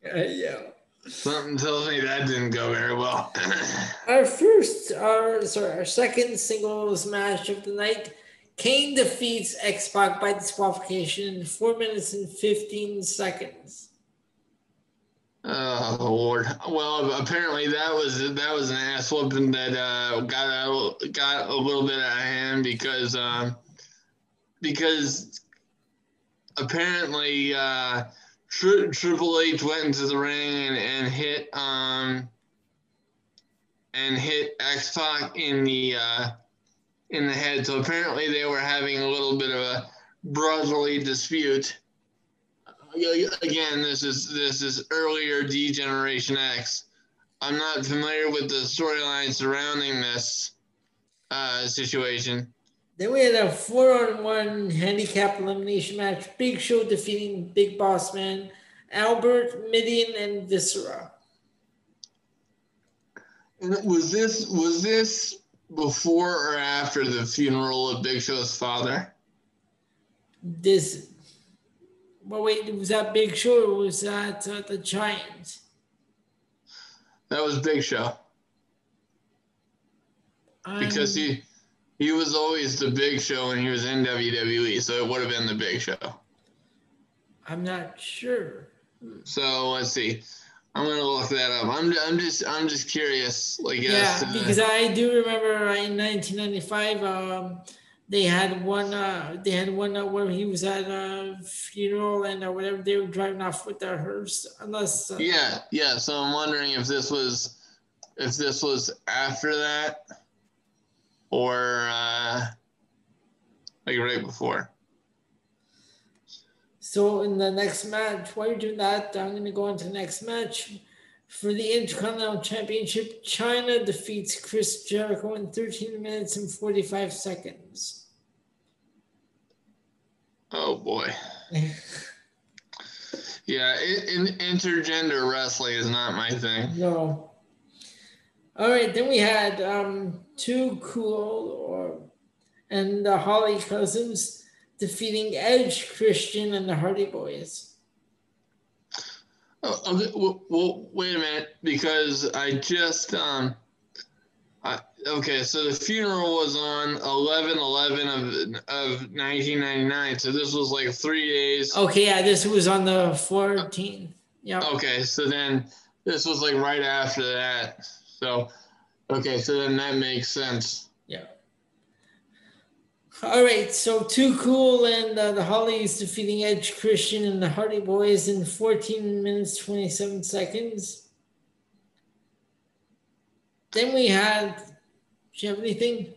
Uh, yeah. something tells me that didn't go very well. Our first, our sorry, our second singles match of the night. Kane defeats X Pac by disqualification in four minutes and fifteen seconds. Oh Lord! Well, apparently that was that was an ass whooping that uh, got out, got a little bit out of hand because um, because apparently uh, Tri- Triple H went into the ring and, and hit um and hit X Pac in the uh, in the head. So apparently they were having a little bit of a brotherly dispute again, this is this is earlier D Generation X. I'm not familiar with the storyline surrounding this uh, situation. Then we had a four-on-one handicap elimination match. Big Show defeating Big Boss Man, Albert, Mideon, and Viscera. And was this was this before or after the funeral of Big Show's father? This. Well, wait, was that Big Show or was that uh, the Giant? That was Big Show because he he was always the Big Show when he was in WWE, so it would have been the Big Show. I'm not sure. So let's see. I'm gonna look that up. I'm, I'm just I'm just curious. Like Yeah, to- because I do remember in 1995, um, they had one. Uh, they had one uh, where he was at a funeral and uh, whatever. They were driving off with their hearse. Unless. Uh, yeah, yeah. So I'm wondering if this was, if this was after that, or uh, like right before. So in the next match, while you're doing that, I'm going to go on to the next match. For the Intercontinental Championship, Chyna defeats Chris Jericho in 13 minutes and 45 seconds. Oh boy. yeah, in, intergender wrestling is not my thing. No. All right, then we had um, Too Cool or and the Holly Cousins defeating Edge, Christian, and the Hardy Boys. Oh, okay. Well, well, wait a minute, because I just um, okay. So the funeral was on 11 11 of of 1999. So this was like three days. Okay, yeah, this was on the 14th. Yeah. Okay, so then this was like right after that. So, okay, so then that makes sense. Yeah. All right, so Too Cool and uh, the Hollies defeating Edge Christian and the Hardy Boys in 14 minutes 27 seconds. Then we had. Do you have anything?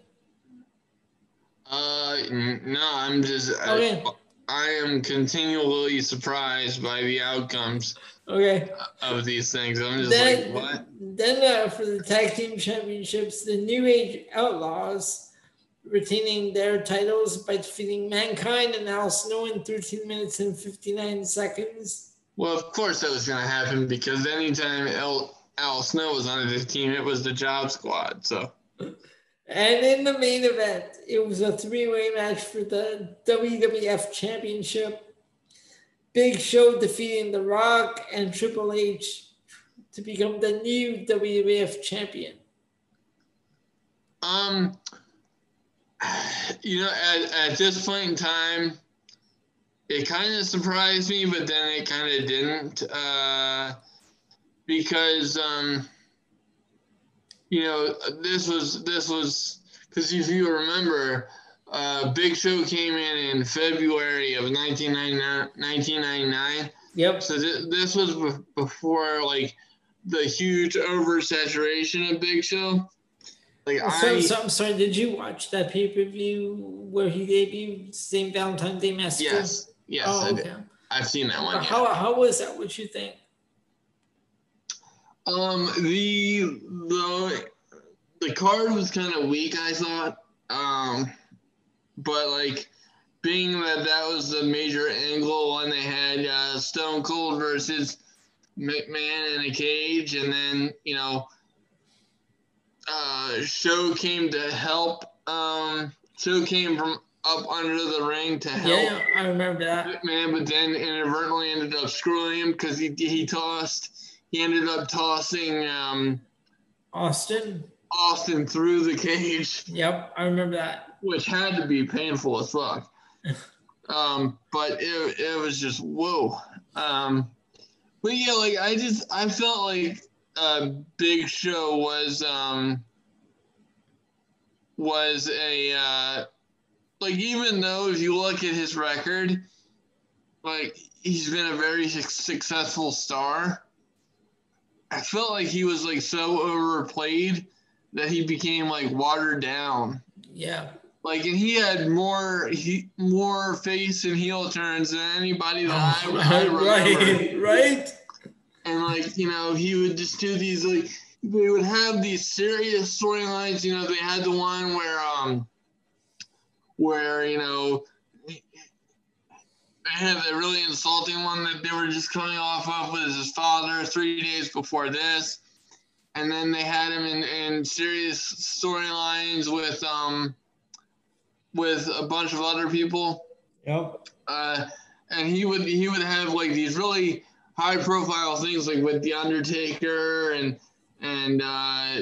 Uh, no, I'm just. Okay. I, I am continually surprised by the outcomes. Okay. Of these things, I'm just then, like, what? Then uh, for the tag team championships, the New Age Outlaws retaining their titles by defeating Mankind and Al Snow in 13 minutes and 59 seconds. Well, of course that was going to happen because anytime Al, Al Snow was on the team, it was the job squad. So. And in the main event, it was a three-way match for the WWF Championship. Big Show defeating The Rock and Triple H to become the new WWF champion. Um, you know, at, at this point in time, it kind of surprised me, but then it kind of didn't. Uh, because, um, you know, this was, this was, because if you remember, uh, Big Show came in in February of 1999. 1999. Yep. So th- this was b- before, like, the huge oversaturation of Big Show. Like so, I, so, I'm sorry. Did you watch that pay per view where he debuted St. Valentine's Day Massacre? Yes, yes. Oh, okay. I've seen that one. How yeah. how was that? What you think? Um, the the the card was kind of weak. I thought. Um, but like being that that was the major angle when they had uh, Stone Cold versus McMahon in a cage, and then you know uh, show came to help. Um, show came from up under the ring to help. Yeah, I remember that. Man, but then inadvertently ended up screwing him because he he tossed. He ended up tossing um, Austin. Austin through the cage. Yep, I remember that. Which had to be painful as fuck. um, but it it was just whoa. Um, but yeah, like I just I felt like uh, Big Show was um, was a uh, like even though if you look at his record, like he's been a very successful star. I felt like he was like so overplayed that he became like watered down. Yeah. Like and he had more he more face and heel turns than anybody that oh, I, I remember. Right, right and like you know he would just do these like they would have these serious storylines. You know, they had the one where um where you know they had the really insulting one that they were just coming off of with his father three days before this. And then they had him in, in serious storylines with um with a bunch of other people. Yep. Uh, and he would he would have like these really high profile things like with the Undertaker and and uh,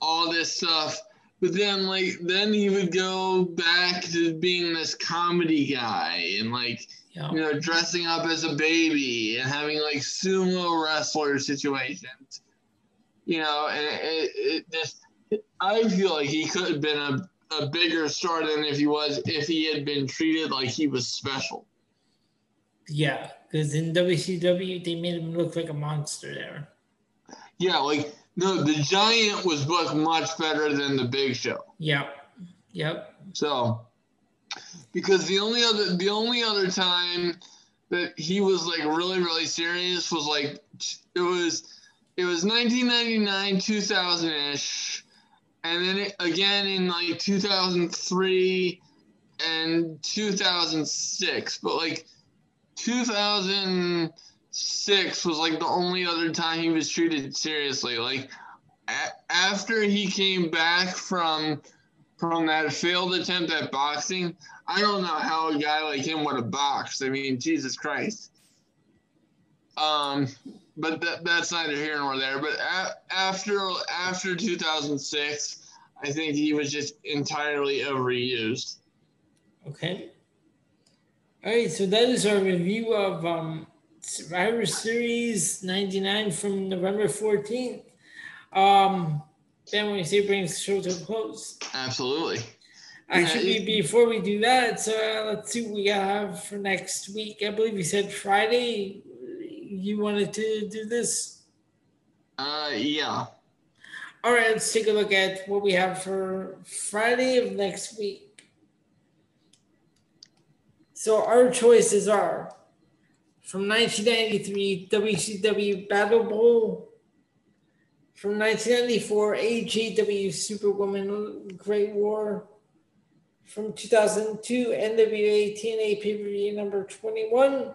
all this stuff. But then like then he would go back to being this comedy guy and like yeah. you know dressing up as a baby and having like sumo wrestler situations. You know, and it, it just I feel like he could have been a, a bigger star than if he was if he had been treated like he was special. Yeah, because in WCW they made him look like a monster there. Yeah, like no, the Giant was booked much better than the Big Show. Yep. Yep. So, because the only other the only other time that he was like really really serious was like it was it was 1999 2000 ish, and then it, again in like 2003 and 2006. But like 2006 was like the only other time he was treated seriously. Like a- after he came back from from that failed attempt at boxing, I don't know how a guy like him would have boxed. I mean, Jesus Christ. Um, but that, that's neither here nor there. But a- after after 2006, I think he was just entirely overused. Okay. All right, so that is our review of um, Survivor Series 99 from November 14th. Um, Ben, when you say brings the show to a close. Absolutely. Actually, Yeah, before we do that, so uh, let's see what we have for next week. I believe you said Friday. You wanted to do this. Uh, yeah. All right, let's take a look at what we have for Friday of next week. So our choices are from 1993 WCW Battle Bowl, from 1994 AJW Superwoman Great War, from 2002 NWA TNA pay per view number 21.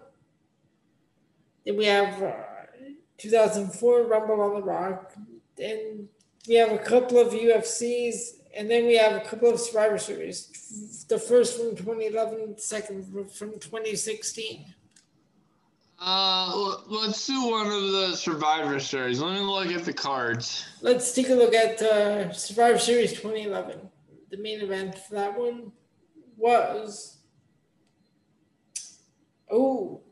Then we have uh, 2004 Rumble on the Rock, and we have a couple of UFCs, and then we have a couple of Survivor Series. The first from 2011, second from 2016. Uh, let's do one of the Survivor Series. Let me look at the cards. Let's take a look at uh, Survivor Series 2011. The main event for that one was. Oh,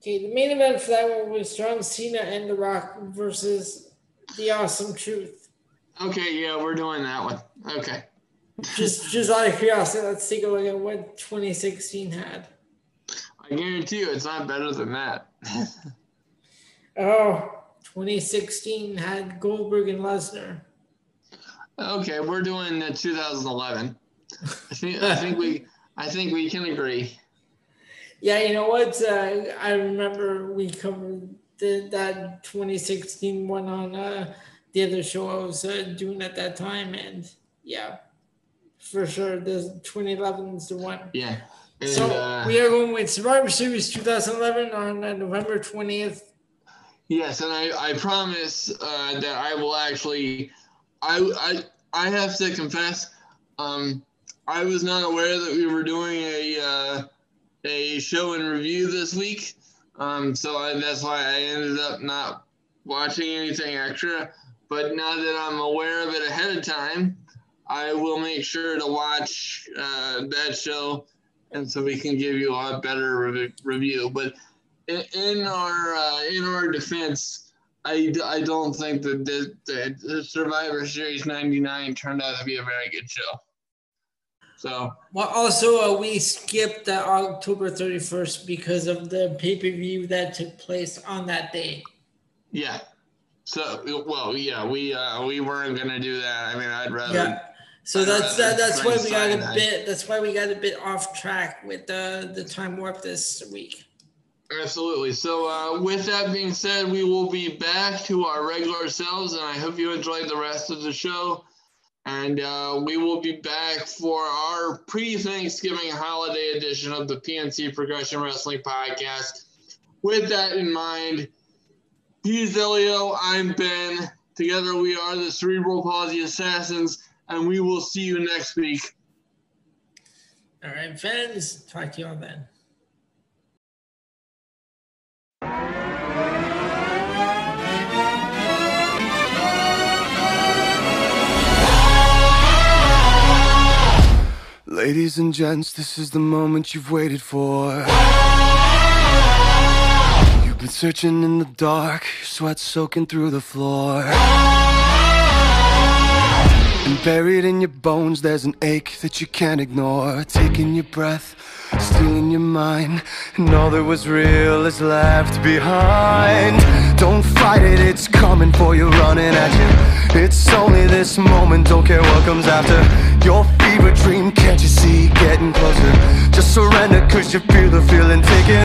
okay. The main event for that one was John Cena and The Rock versus The Awesome Truth. Okay, yeah, we're doing that one. Okay. Just, just out of curiosity, let's take a look at what 2016 had. I guarantee you it's not better than that. Oh, 2016 had Goldberg and Lesnar. okay, we're doing the 2011. I think I think we I think we can agree. Yeah, you know what? Uh, I remember we covered the, that 2016 one on uh, the other show I was uh, doing at that time, and yeah, for sure, the 2011 is the one. Yeah. And, so uh, we are going with Survivor Series 2011 on uh, November 20th. Yes, and I, I promise uh, that I will actually, I, I, I have to confess, um, I was not aware that we were doing a, uh, a show and review this week. Um, so I, that's why I ended up not watching anything extra. But now that I'm aware of it ahead of time, I will make sure to watch uh, that show, and so we can give you a lot better rev- review. But in, in our uh, in our defense, I, I don't think that the, the, the Survivor Series '99 turned out to be a very good show. So Well, also, uh, we skipped uh, October 31st because of the pay per view that took place on that day. yeah, so well yeah we uh, we weren't gonna do that. I mean I'd rather Yeah. So that's that's why we got a bit that's why we got a bit off track with the the time warp this week. Absolutely. So, uh, with that being said, we will be back to our regular selves, and I hope you enjoyed the rest of the show. And uh, we will be back for our pre Thanksgiving holiday edition of the PNC Progression Wrestling Podcast. With that in mind, he's Elio, I'm Ben. Together we are the Cerebral Palsy Assassins, and we will see you next week. All right, fans, talk to y'all then. Ladies and gents, this is the moment you've waited for. You've been searching in the dark, your sweat soaking through the floor. And buried in your bones, there's an ache that you can't ignore. Taking your breath, stealing your mind. And all that was real is left behind. Don't fight it, it's coming for you, running at you. It's only this moment, don't care what comes after. Your fever dream, can't you see? Getting closer. Just surrender, cause you feel the feeling taking